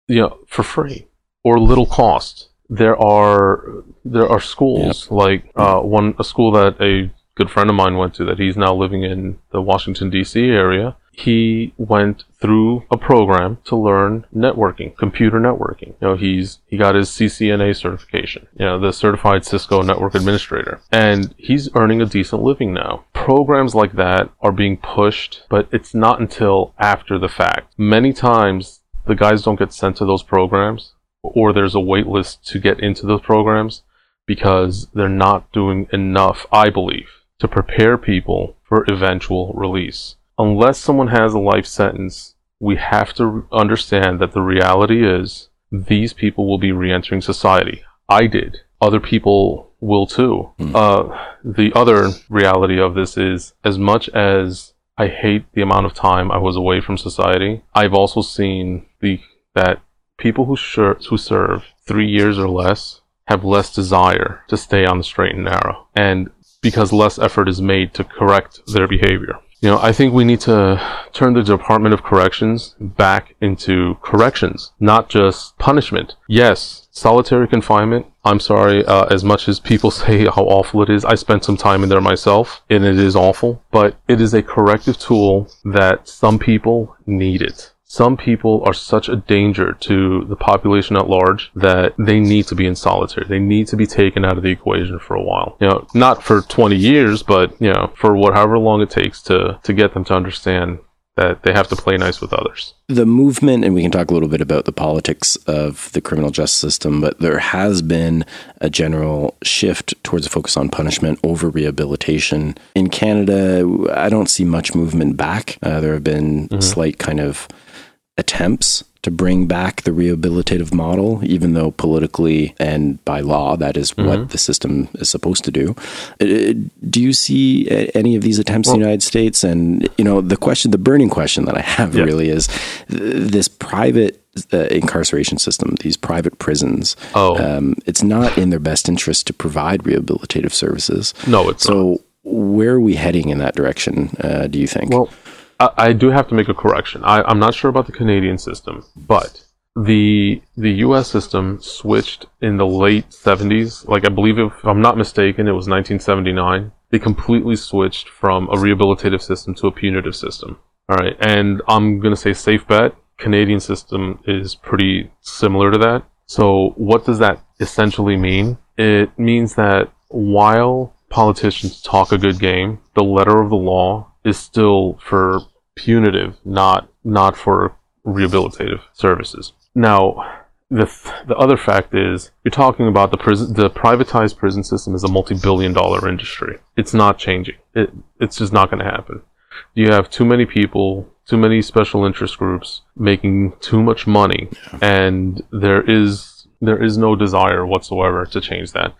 you know, for free or little cost. There are there are schools like uh, one a school that a good friend of mine went to that he's now living in the Washington D.C. area he went through a program to learn networking, computer networking. You know, he's he got his CCNA certification, you know, the certified Cisco network administrator, and he's earning a decent living now. Programs like that are being pushed, but it's not until after the fact. Many times the guys don't get sent to those programs or there's a wait list to get into those programs because they're not doing enough, I believe, to prepare people for eventual release unless someone has a life sentence, we have to understand that the reality is these people will be re-entering society. I did. Other people will too. Mm. Uh, the other reality of this is as much as I hate the amount of time I was away from society, I've also seen the that people who, who serve three years or less have less desire to stay on the straight and narrow. And because less effort is made to correct their behavior. You know, I think we need to turn the Department of Corrections back into corrections, not just punishment. Yes, solitary confinement. I'm sorry, uh, as much as people say how awful it is, I spent some time in there myself, and it is awful, but it is a corrective tool that some people need it some people are such a danger to the population at large that they need to be in solitary. They need to be taken out of the equation for a while. You know, not for 20 years, but, you know, for whatever long it takes to, to get them to understand that they have to play nice with others. The movement, and we can talk a little bit about the politics of the criminal justice system, but there has been a general shift towards a focus on punishment over rehabilitation. In Canada, I don't see much movement back. Uh, there have been mm-hmm. slight kind of attempts to bring back the rehabilitative model, even though politically and by law that is mm-hmm. what the system is supposed to do. Uh, do you see any of these attempts well, in the United States? And you know, the question, the burning question that I have yeah. really is this private uh, incarceration system, these private prisons. Oh, um, it's not in their best interest to provide rehabilitative services. No, it's so. Not. Where are we heading in that direction? Uh, do you think? Well, I, I do have to make a correction. I, I'm not sure about the Canadian system, but the the U.S. system switched in the late 70s. Like I believe, if I'm not mistaken, it was 1979. They completely switched from a rehabilitative system to a punitive system. All right, and I'm gonna say safe bet. Canadian system is pretty similar to that. So what does that essentially mean? It means that while politicians talk a good game, the letter of the law is still for punitive, not not for rehabilitative services. Now, the th- the other fact is you're talking about the prison the privatized prison system is a multi-billion dollar industry. It's not changing. It it's just not going to happen. You have too many people, too many special interest groups making too much money, and there is There is no desire whatsoever to change that.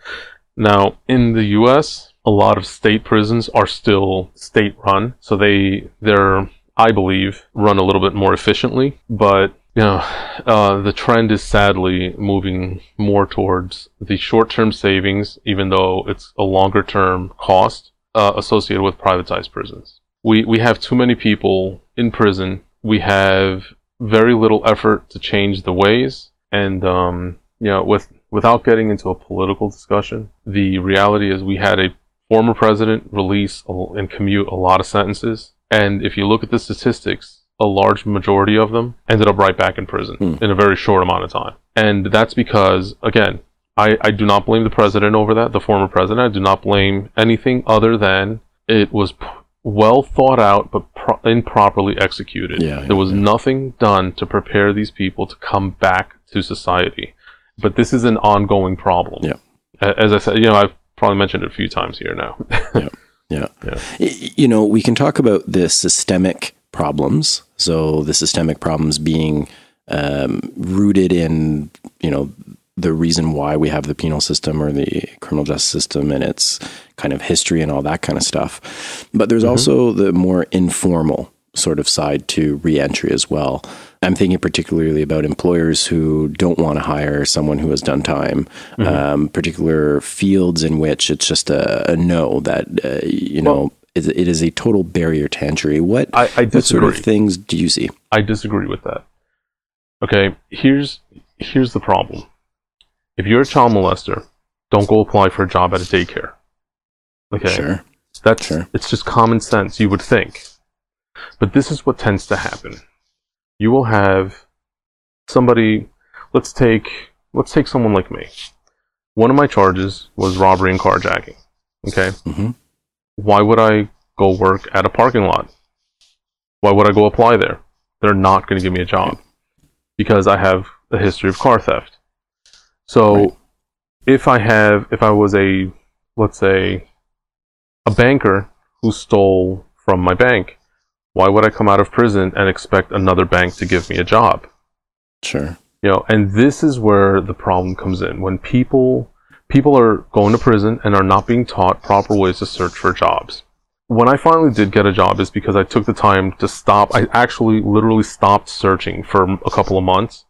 Now, in the US, a lot of state prisons are still state run, so they they're I believe run a little bit more efficiently, but uh, the trend is sadly moving more towards the short-term savings, even though it's a longer-term cost uh, associated with privatized prisons. We we have too many people in prison. We have very little effort to change the ways, and um, you know, with without getting into a political discussion, the reality is we had a former president release and commute a lot of sentences, and if you look at the statistics, a large majority of them ended up right back in prison Hmm. in a very short amount of time. And that's because, again, I, I do not blame the president over that, the former president. I do not blame anything other than it was p- well thought out but pro- improperly executed. Yeah, there was yeah. nothing done to prepare these people to come back to society. But this is an ongoing problem. Yeah. As I said, you know, I've probably mentioned it a few times here now. Yeah. Yeah. Y- You know, we can talk about the systemic problems. So the systemic problems being um, rooted in, you know, the reason why we have the penal system or the criminal justice system and its kind of history and all that kind of stuff. But there's also the more informal sort of side to reentry as well. I'm thinking particularly about employers who don't want to hire someone who has done time, um, particular fields in which it's just a, a no that, uh, you know, it, it is a total barrier to entry. What, I, I what sort of things do you see? I disagree with that. Okay, here's here's the problem. If you're a child molester, don't go apply for a job at a daycare. Okay, Sure. that's sure. it's just common sense. You would think, but this is what tends to happen. You will have somebody. Let's take let's take someone like me. One of my charges was robbery and carjacking. Okay, hmm why would I go work at a parking lot? Why would I go apply there? They're not going to give me a job because I have a history of car theft. So Right. if I have, if I was a, let's say, a banker who stole from my bank, why would I come out of prison and expect another bank to give me a job? Sure. you know and this is where the problem comes in when people people are going to prison and are not being taught proper ways to search for jobs when i finally did get a job is because i took the time to stop i actually literally stopped searching for a couple of months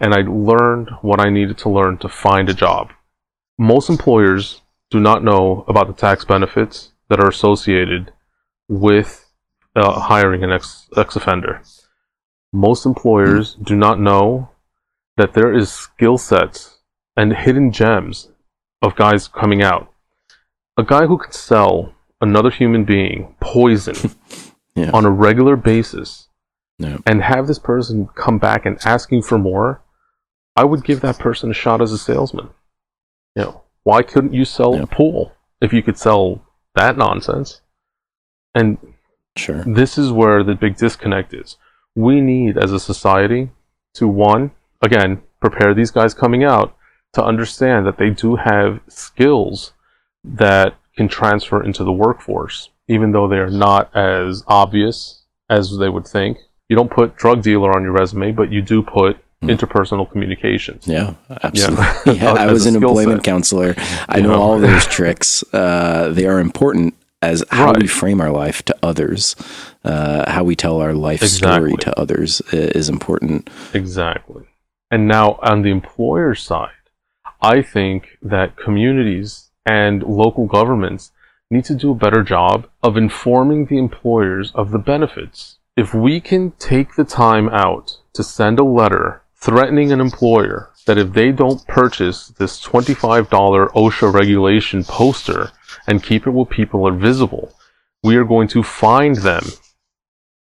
and i learned what i needed to learn to find a job most employers do not know about the tax benefits that are associated with uh, hiring an ex ex offender most employers do not know that there is skill sets and hidden gems of guys coming out. A guy who can sell another human being poison Yeah. on a regular basis Yeah. and have this person come back and asking for more, I would give that person a shot as a salesman. You know, why couldn't you sell Yeah. a pool if you could sell that nonsense? And Sure. this is where the big disconnect is. We need, as a society, to one, again, prepare these guys coming out to understand that they do have skills that can transfer into the workforce, even though they are not as obvious as they would think. You don't put drug dealer on your resume, but you do put interpersonal communications. Yeah, absolutely. Yeah. Yeah, I was an employment set. counselor. I You know know. all those tricks. Uh, they are important as how we frame our life to others, uh, how we tell our life story to others is important. Exactly. And now on the employer side, I think that communities and local governments need to do a better job of informing the employers of the benefits. If we can take the time out to send a letter threatening an employer that if they don't purchase this $25 OSHA regulation poster and keep it where people are visible, we are going to find them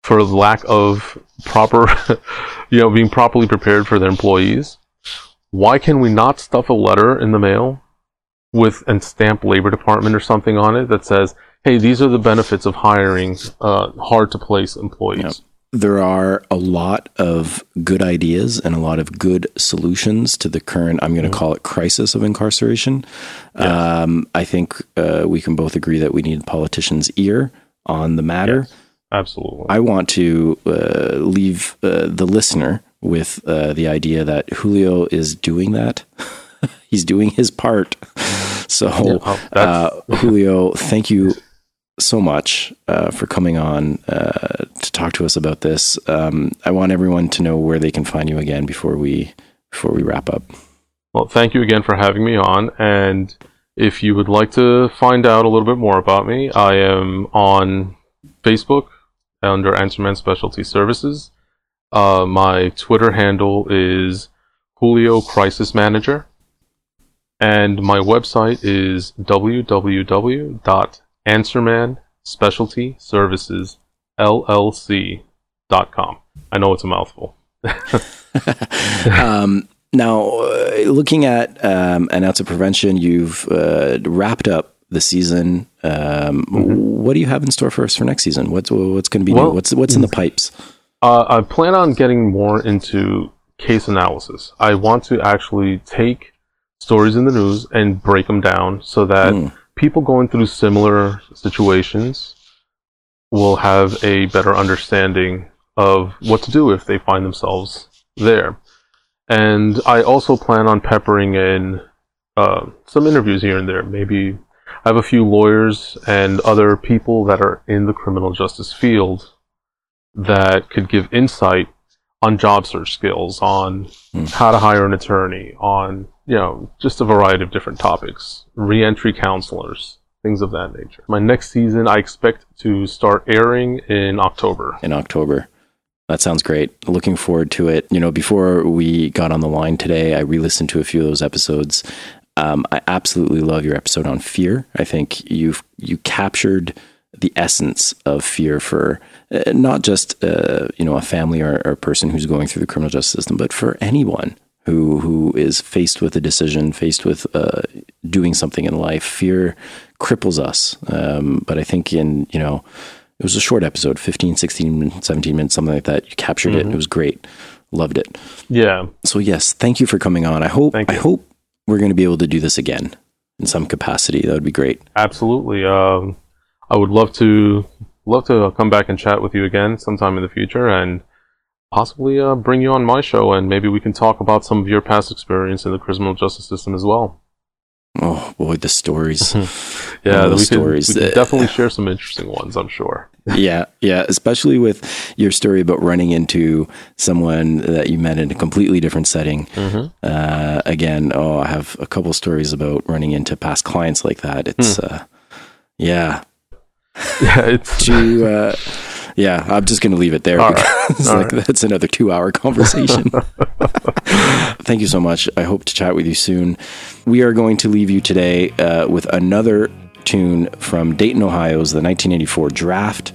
for lack of proper, you know, being properly prepared for their employees. Why can we not stuff a letter in the mail with and stamp Labor Department or something on it that says, "Hey, these are the benefits of hiring uh, hard to place employees." Yep. There are a lot of good ideas and a lot of good solutions to the current, I'm going to call it crisis of incarceration. Um, I think uh, we can both agree that we need politicians' ear on the matter. Absolutely. I want to uh, leave uh, the listener with uh, the idea that Julio is doing that. He's doing his part. So, Oh, uh, Julio, thank you so much uh, for coming on uh, to talk to us about this. Um, I want everyone to know where they can find you again before we before we wrap up. Well, thank you again for having me on. And if you would like to find out a little bit more about me, I am on Facebook under Answerman Specialty Services. Uh, my Twitter handle is Julio Crisis Manager. And my website is www.answermanspecialtyservicesllc.com. I know it's a mouthful. um, now, uh, looking at um, an ounce of prevention, you've uh, wrapped up the season. Um, What do you have in store for us for next season? What's what's going to be new? Well- What's what's in the pipes? Uh, I plan on getting more into case analysis. I want to actually take stories in the news and break them down so that Mm. People going through similar situations will have a better understanding of what to do if they find themselves there. And I also plan on peppering in uh, some interviews here and there. Maybe I have a few lawyers and other people that are in the criminal justice field that could give insight on job search skills, on Hmm. how to hire an attorney, on you know just a variety of different topics, reentry counselors, things of that nature. My next season, I expect to start airing in October. in October. That sounds great. Looking forward to it. You know, before we got on the line today, I re-listened to a few of those episodes. Um, I absolutely love your episode on fear. I think you've you captured the essence of fear for uh, not just uh, you know a family or, or a person who's going through the criminal justice system, but for anyone who who is faced with a decision, faced with uh, doing something in life. Fear cripples us. Um, but I think in you know it was a short episode 15 16 17 minutes something like that. You captured it. It was great. Loved it. Yeah, so yes thank you for coming on. I hope i hope we're going to be able to do this again in some capacity. That would be great. Absolutely. Um, I would love to love to come back and chat with you again sometime in the future, and possibly uh, bring you on my show, and maybe we can talk about some of your past experience in the criminal justice system as well. oh boy the stories Yeah, All we those could, stories. we could definitely share some interesting ones. I'm sure. yeah yeah especially with your story about running into someone that you met in a completely different setting Mm-hmm. uh, again oh i have a couple stories about running into past clients like that it's Hmm. uh, yeah Yeah, it's to uh, yeah i'm just going to leave it there All right. because All like, that's another two hour conversation. Thank you so much. I hope to chat with you soon. We are going to leave you today uh, with another tune from dayton ohio's the 1984 draft.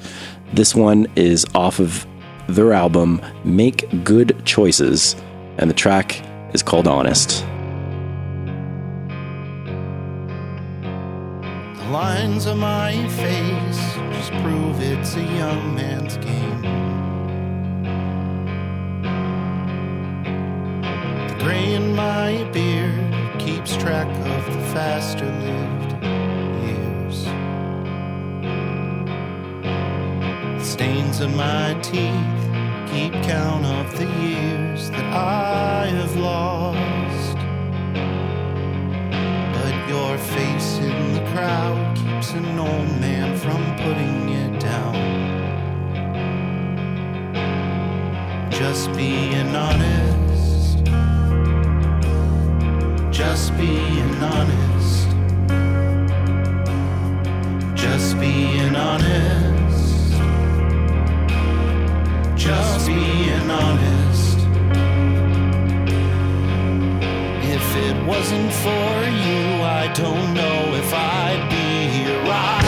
This one is off of their album make good choices and the track is called honest lines on my face just prove it's a young man's game. The gray in my beard keeps track of the faster lived years. The stains on my teeth keep count of the years that I have lost. But your face crowd keeps an old man from putting it down. Just being honest. Just being honest. Just being honest. Just being honest. It wasn't for you, I don't know if I'd be here. Right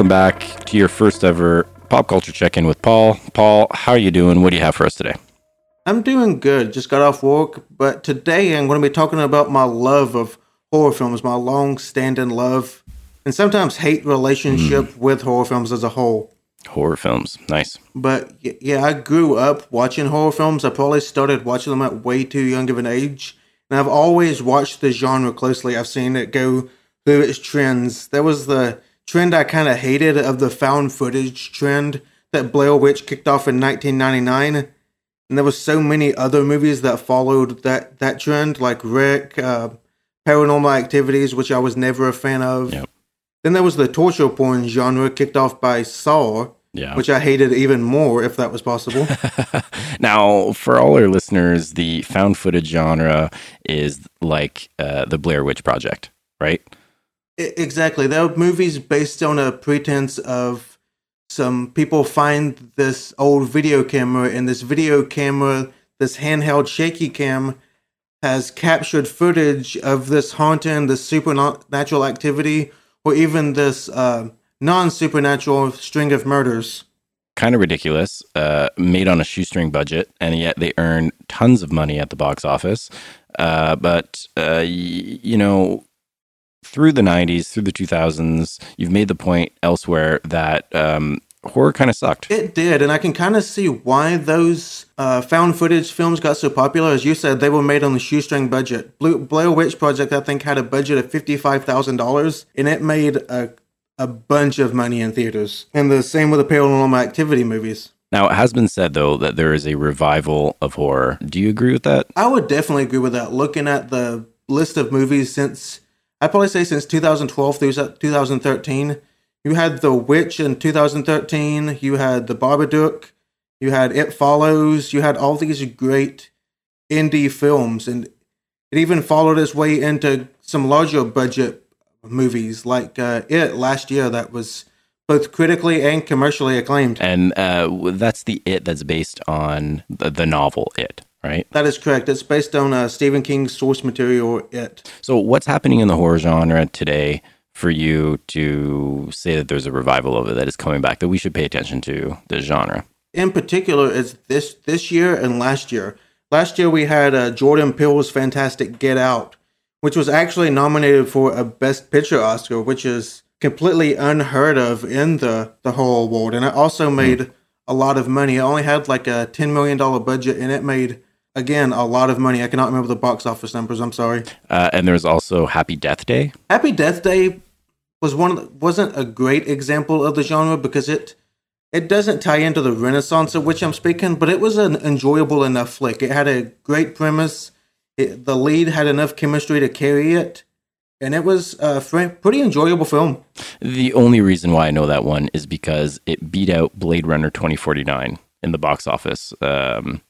Welcome back to your first ever pop culture check in with Paul. Paul, how are you doing? What do you have for us today? I'm doing good. Just got off work, but today I'm going to be talking about my love of horror films, my long standing love and sometimes hate relationship mm. with horror films as a whole. Horror films, nice. But yeah, I grew up watching horror films. I probably started watching them at way too young of an age. And I've always watched the genre closely. I've seen it go through its trends. There was the trend I kind of hated of the found footage trend that Blair Witch kicked off in 1999. And there was so many other movies that followed that, that trend, like REC, uh, Paranormal Activities, which I was never a fan of. Yep. Then there was the torture porn genre kicked off by Saw, yeah. which I hated even more if that was possible. now, for all our listeners, the found footage genre is like uh, the Blair Witch Project, right? Exactly. There are movies based on a pretense of some people find this old video camera, and this video camera, this handheld shaky cam, has captured footage of this haunting, this supernatural activity, or even this uh, non supernatural string of murders. Kind of ridiculous, uh, made on a shoestring budget, and yet they earn tons of money at the box office. Uh, but, uh, y- you know, through the 90s, through the 2000s, you've made the point elsewhere that um, horror kind of sucked. It did, and I can kind of see why those uh, found footage films got so popular. As you said, they were made on the shoestring budget. Blue, Blair Witch Project, I think, had a budget of $55,000, and it made a, a bunch of money in theaters. And the same with the paranormal activity movies. Now, it has been said, though, that there is a revival of horror. Do you agree with that? I would definitely agree with that. Looking at the list of movies since I'd probably say since 2012 through 2013. You had The Witch in 2013. You had The Babadook. You had It Follows. You had all these great indie films, and it even followed its way into some larger budget movies like uh, It last year that was both critically and commercially acclaimed. And uh, that's the It that's based on the, the novel It right? That is correct. It's based on uh, Stephen King's source material, It. So, what's happening in the horror genre today for you to say that there's a revival of it that is coming back that we should pay attention to the genre? In particular, it's this this year and last year. Last year we had uh, Jordan Peele's fantastic Get Out, which was actually nominated for a Best Picture Oscar, which is completely unheard of in the the whole world, and it also made mm. a lot of money. It only had like a ten million dollar budget, and it made again a lot of money. I cannot remember the box office numbers. I'm sorry. Uh, and there's also Happy Death Day. Happy Death Day was one the, wasn't a great example of the genre because it it doesn't tie into the Renaissance of which I'm speaking, but it was an enjoyable enough flick. It had a great premise. It, the lead had enough chemistry to carry it, and it was a pretty enjoyable film. The only reason why I know that one is because it beat out Blade Runner 2049 in the box office. Um,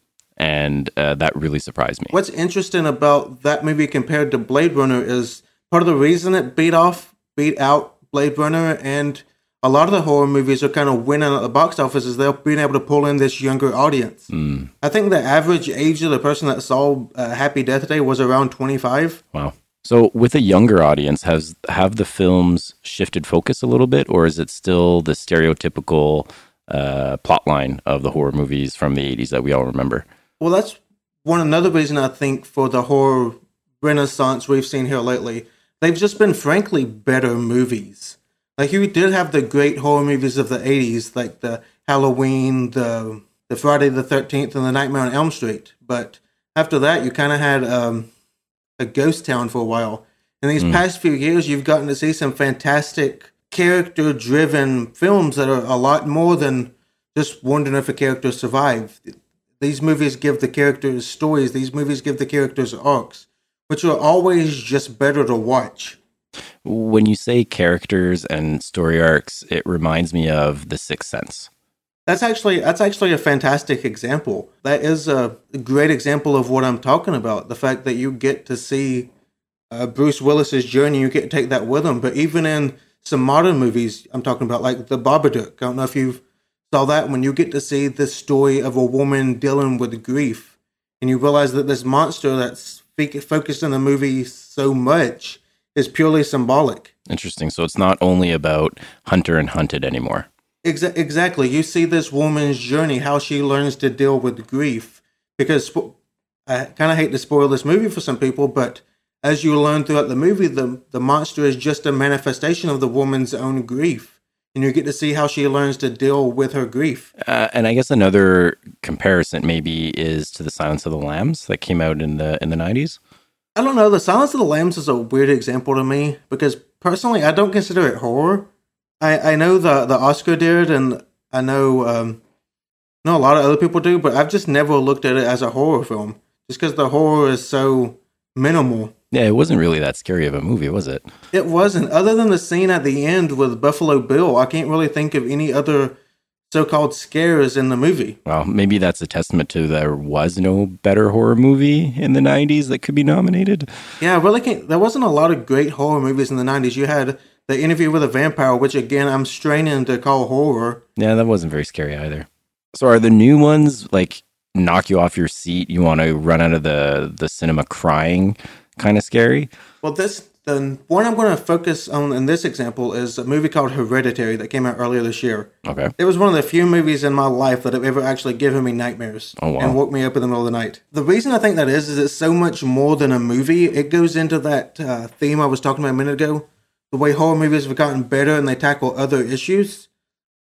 and uh, that really surprised me. What's interesting about that movie compared to Blade Runner is part of the reason it beat off, beat out Blade Runner, and a lot of the horror movies are kind of winning at the box office is they're being able to pull in this younger audience. Mm. I think the average age of the person that saw uh, Happy Death Day was around 25. Wow. So, with a younger audience, has have the films shifted focus a little bit, or is it still the stereotypical uh, plotline of the horror movies from the 80s that we all remember? Well, that's one another reason I think for the horror renaissance we've seen here lately. They've just been frankly better movies. Like you did have the great horror movies of the '80s, like the Halloween, the the Friday the Thirteenth, and the Nightmare on Elm Street. But after that, you kind of had um, a ghost town for a while. In these mm. past few years, you've gotten to see some fantastic character-driven films that are a lot more than just wondering if a character survived. These movies give the characters stories. These movies give the characters arcs, which are always just better to watch. When you say characters and story arcs, it reminds me of The Sixth Sense. That's actually that's actually a fantastic example. That is a great example of what I'm talking about. The fact that you get to see uh, Bruce Willis's journey, you get to take that with him. But even in some modern movies, I'm talking about like The Babadook. I don't know if you've saw that when you get to see the story of a woman dealing with grief, and you realize that this monster that's focused in the movie so much is purely symbolic. Interesting. So it's not only about hunter and hunted anymore. Exa- exactly. You see this woman's journey, how she learns to deal with grief. Because I kind of hate to spoil this movie for some people, but as you learn throughout the movie, the, the monster is just a manifestation of the woman's own grief. And you get to see how she learns to deal with her grief. Uh, and I guess another comparison maybe is to the Silence of the Lambs that came out in the in the nineties. I don't know. The Silence of the Lambs is a weird example to me because personally, I don't consider it horror. I, I know the the Oscar did, and I know um, know a lot of other people do, but I've just never looked at it as a horror film, just because the horror is so minimal. Yeah, it wasn't really that scary of a movie, was it? It wasn't. Other than the scene at the end with Buffalo Bill, I can't really think of any other so-called scares in the movie. Well, maybe that's a testament to there was no better horror movie in the '90s that could be nominated. Yeah, I really can't. There wasn't a lot of great horror movies in the '90s. You had the Interview with a Vampire, which again I'm straining to call horror. Yeah, that wasn't very scary either. So, are the new ones like knock you off your seat? You want to run out of the the cinema crying, kind of scary? Well, this the one I'm going to focus on in this example is a movie called Hereditary that came out earlier this year. Okay. It was one of the few movies in my life that have ever actually given me nightmares Oh, wow. and woke me up in the middle of the night. The reason I think that is is it's so much more than a movie. It goes into that uh, theme I was talking about a minute ago, the way horror movies have gotten better and they tackle other issues.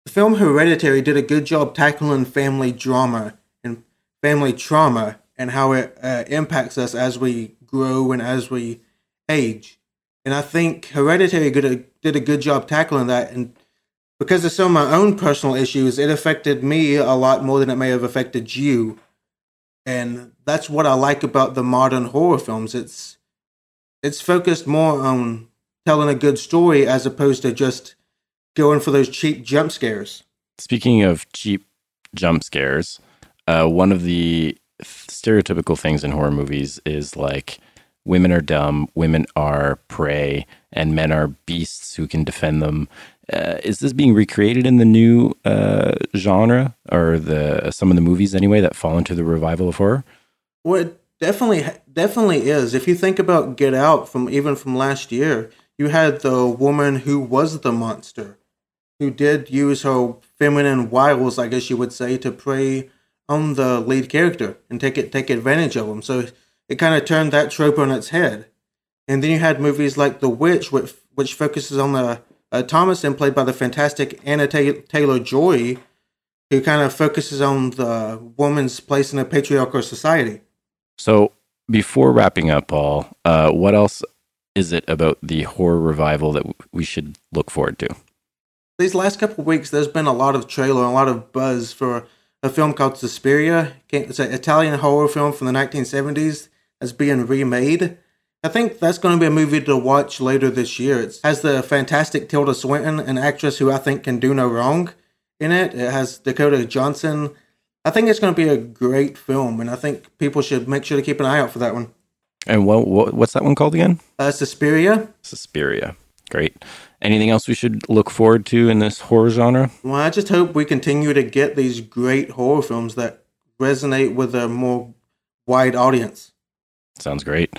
The film Hereditary did a good job tackling family drama and family trauma and how it uh, impacts us as we grow and as we age. And I think Hereditary did a, did a good job tackling that. And because of some of my own personal issues, it affected me a lot more than it may have affected you. And that's what I like about the modern horror films. It's it's focused more on telling a good story as opposed to just going for those cheap jump scares. Speaking of cheap jump scares, uh, one of the stereotypical things in horror movies is like women are dumb, women are prey, and men are beasts who can defend them. Uh, is this being recreated in the new uh, genre or the some of the movies anyway that fall into the revival of horror? Well, it definitely definitely is. If you think about Get Out from even from last year, you had the woman who was the monster, who did use her feminine wiles, I guess you would say, to prey on the lead character and take it take advantage of him. So it kind of turned that trope on its head. And then you had movies like The Witch, which which focuses on the uh, Thomasin, played by the fantastic Anya Taylor-Joy, who kind of focuses on the woman's place in a patriarchal society. So before wrapping up, Paul, uh, what else is it about the horror revival that we should look forward to? These last couple of weeks, there's been a lot of trailer and a lot of buzz for a film called Suspiria. It's an Italian horror film from the 1970s that's being remade. I think that's going to be a movie to watch later this year. It has the fantastic Tilda Swinton, an actress who I think can do no wrong in it. It has Dakota Johnson. I think it's going to be a great film, and I think people should make sure to keep an eye out for that one. And what, what what's that one called again? Uh, Suspiria. Suspiria. Great. Anything else we should look forward to in this horror genre? Well, I just hope we continue to get these great horror films that resonate with a more wide audience. Sounds great.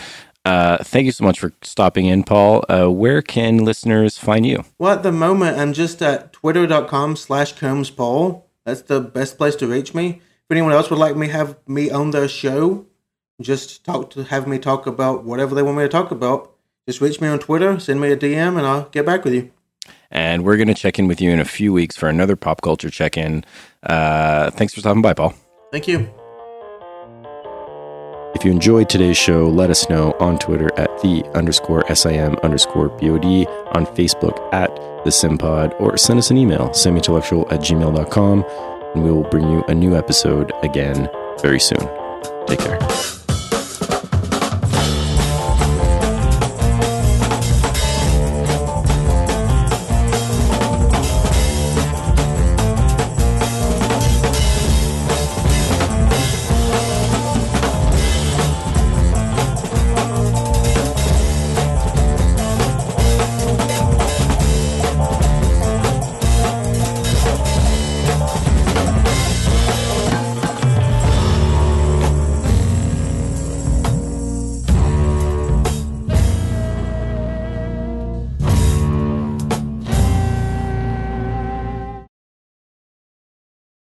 Uh, thank you so much for stopping in, Paul. Uh, where can listeners find you? Well, at the moment, I'm just at twitter.com slash combspaul. That's the best place to reach me. If anyone else would like me have me on their show, just talk to have me talk about whatever they want me to talk about. Just reach me on Twitter, send me a DM, and I'll get back with you. And we're going to check in with you in a few weeks for another pop culture check in. Uh, thanks for stopping by, Paul. Thank you. If you enjoyed today's show, let us know on Twitter at the underscore SIM underscore BOD, on Facebook at the Simpod, or send us an email, semi-intellectual at gmail.com, and we will bring you a new episode again very soon. Take care.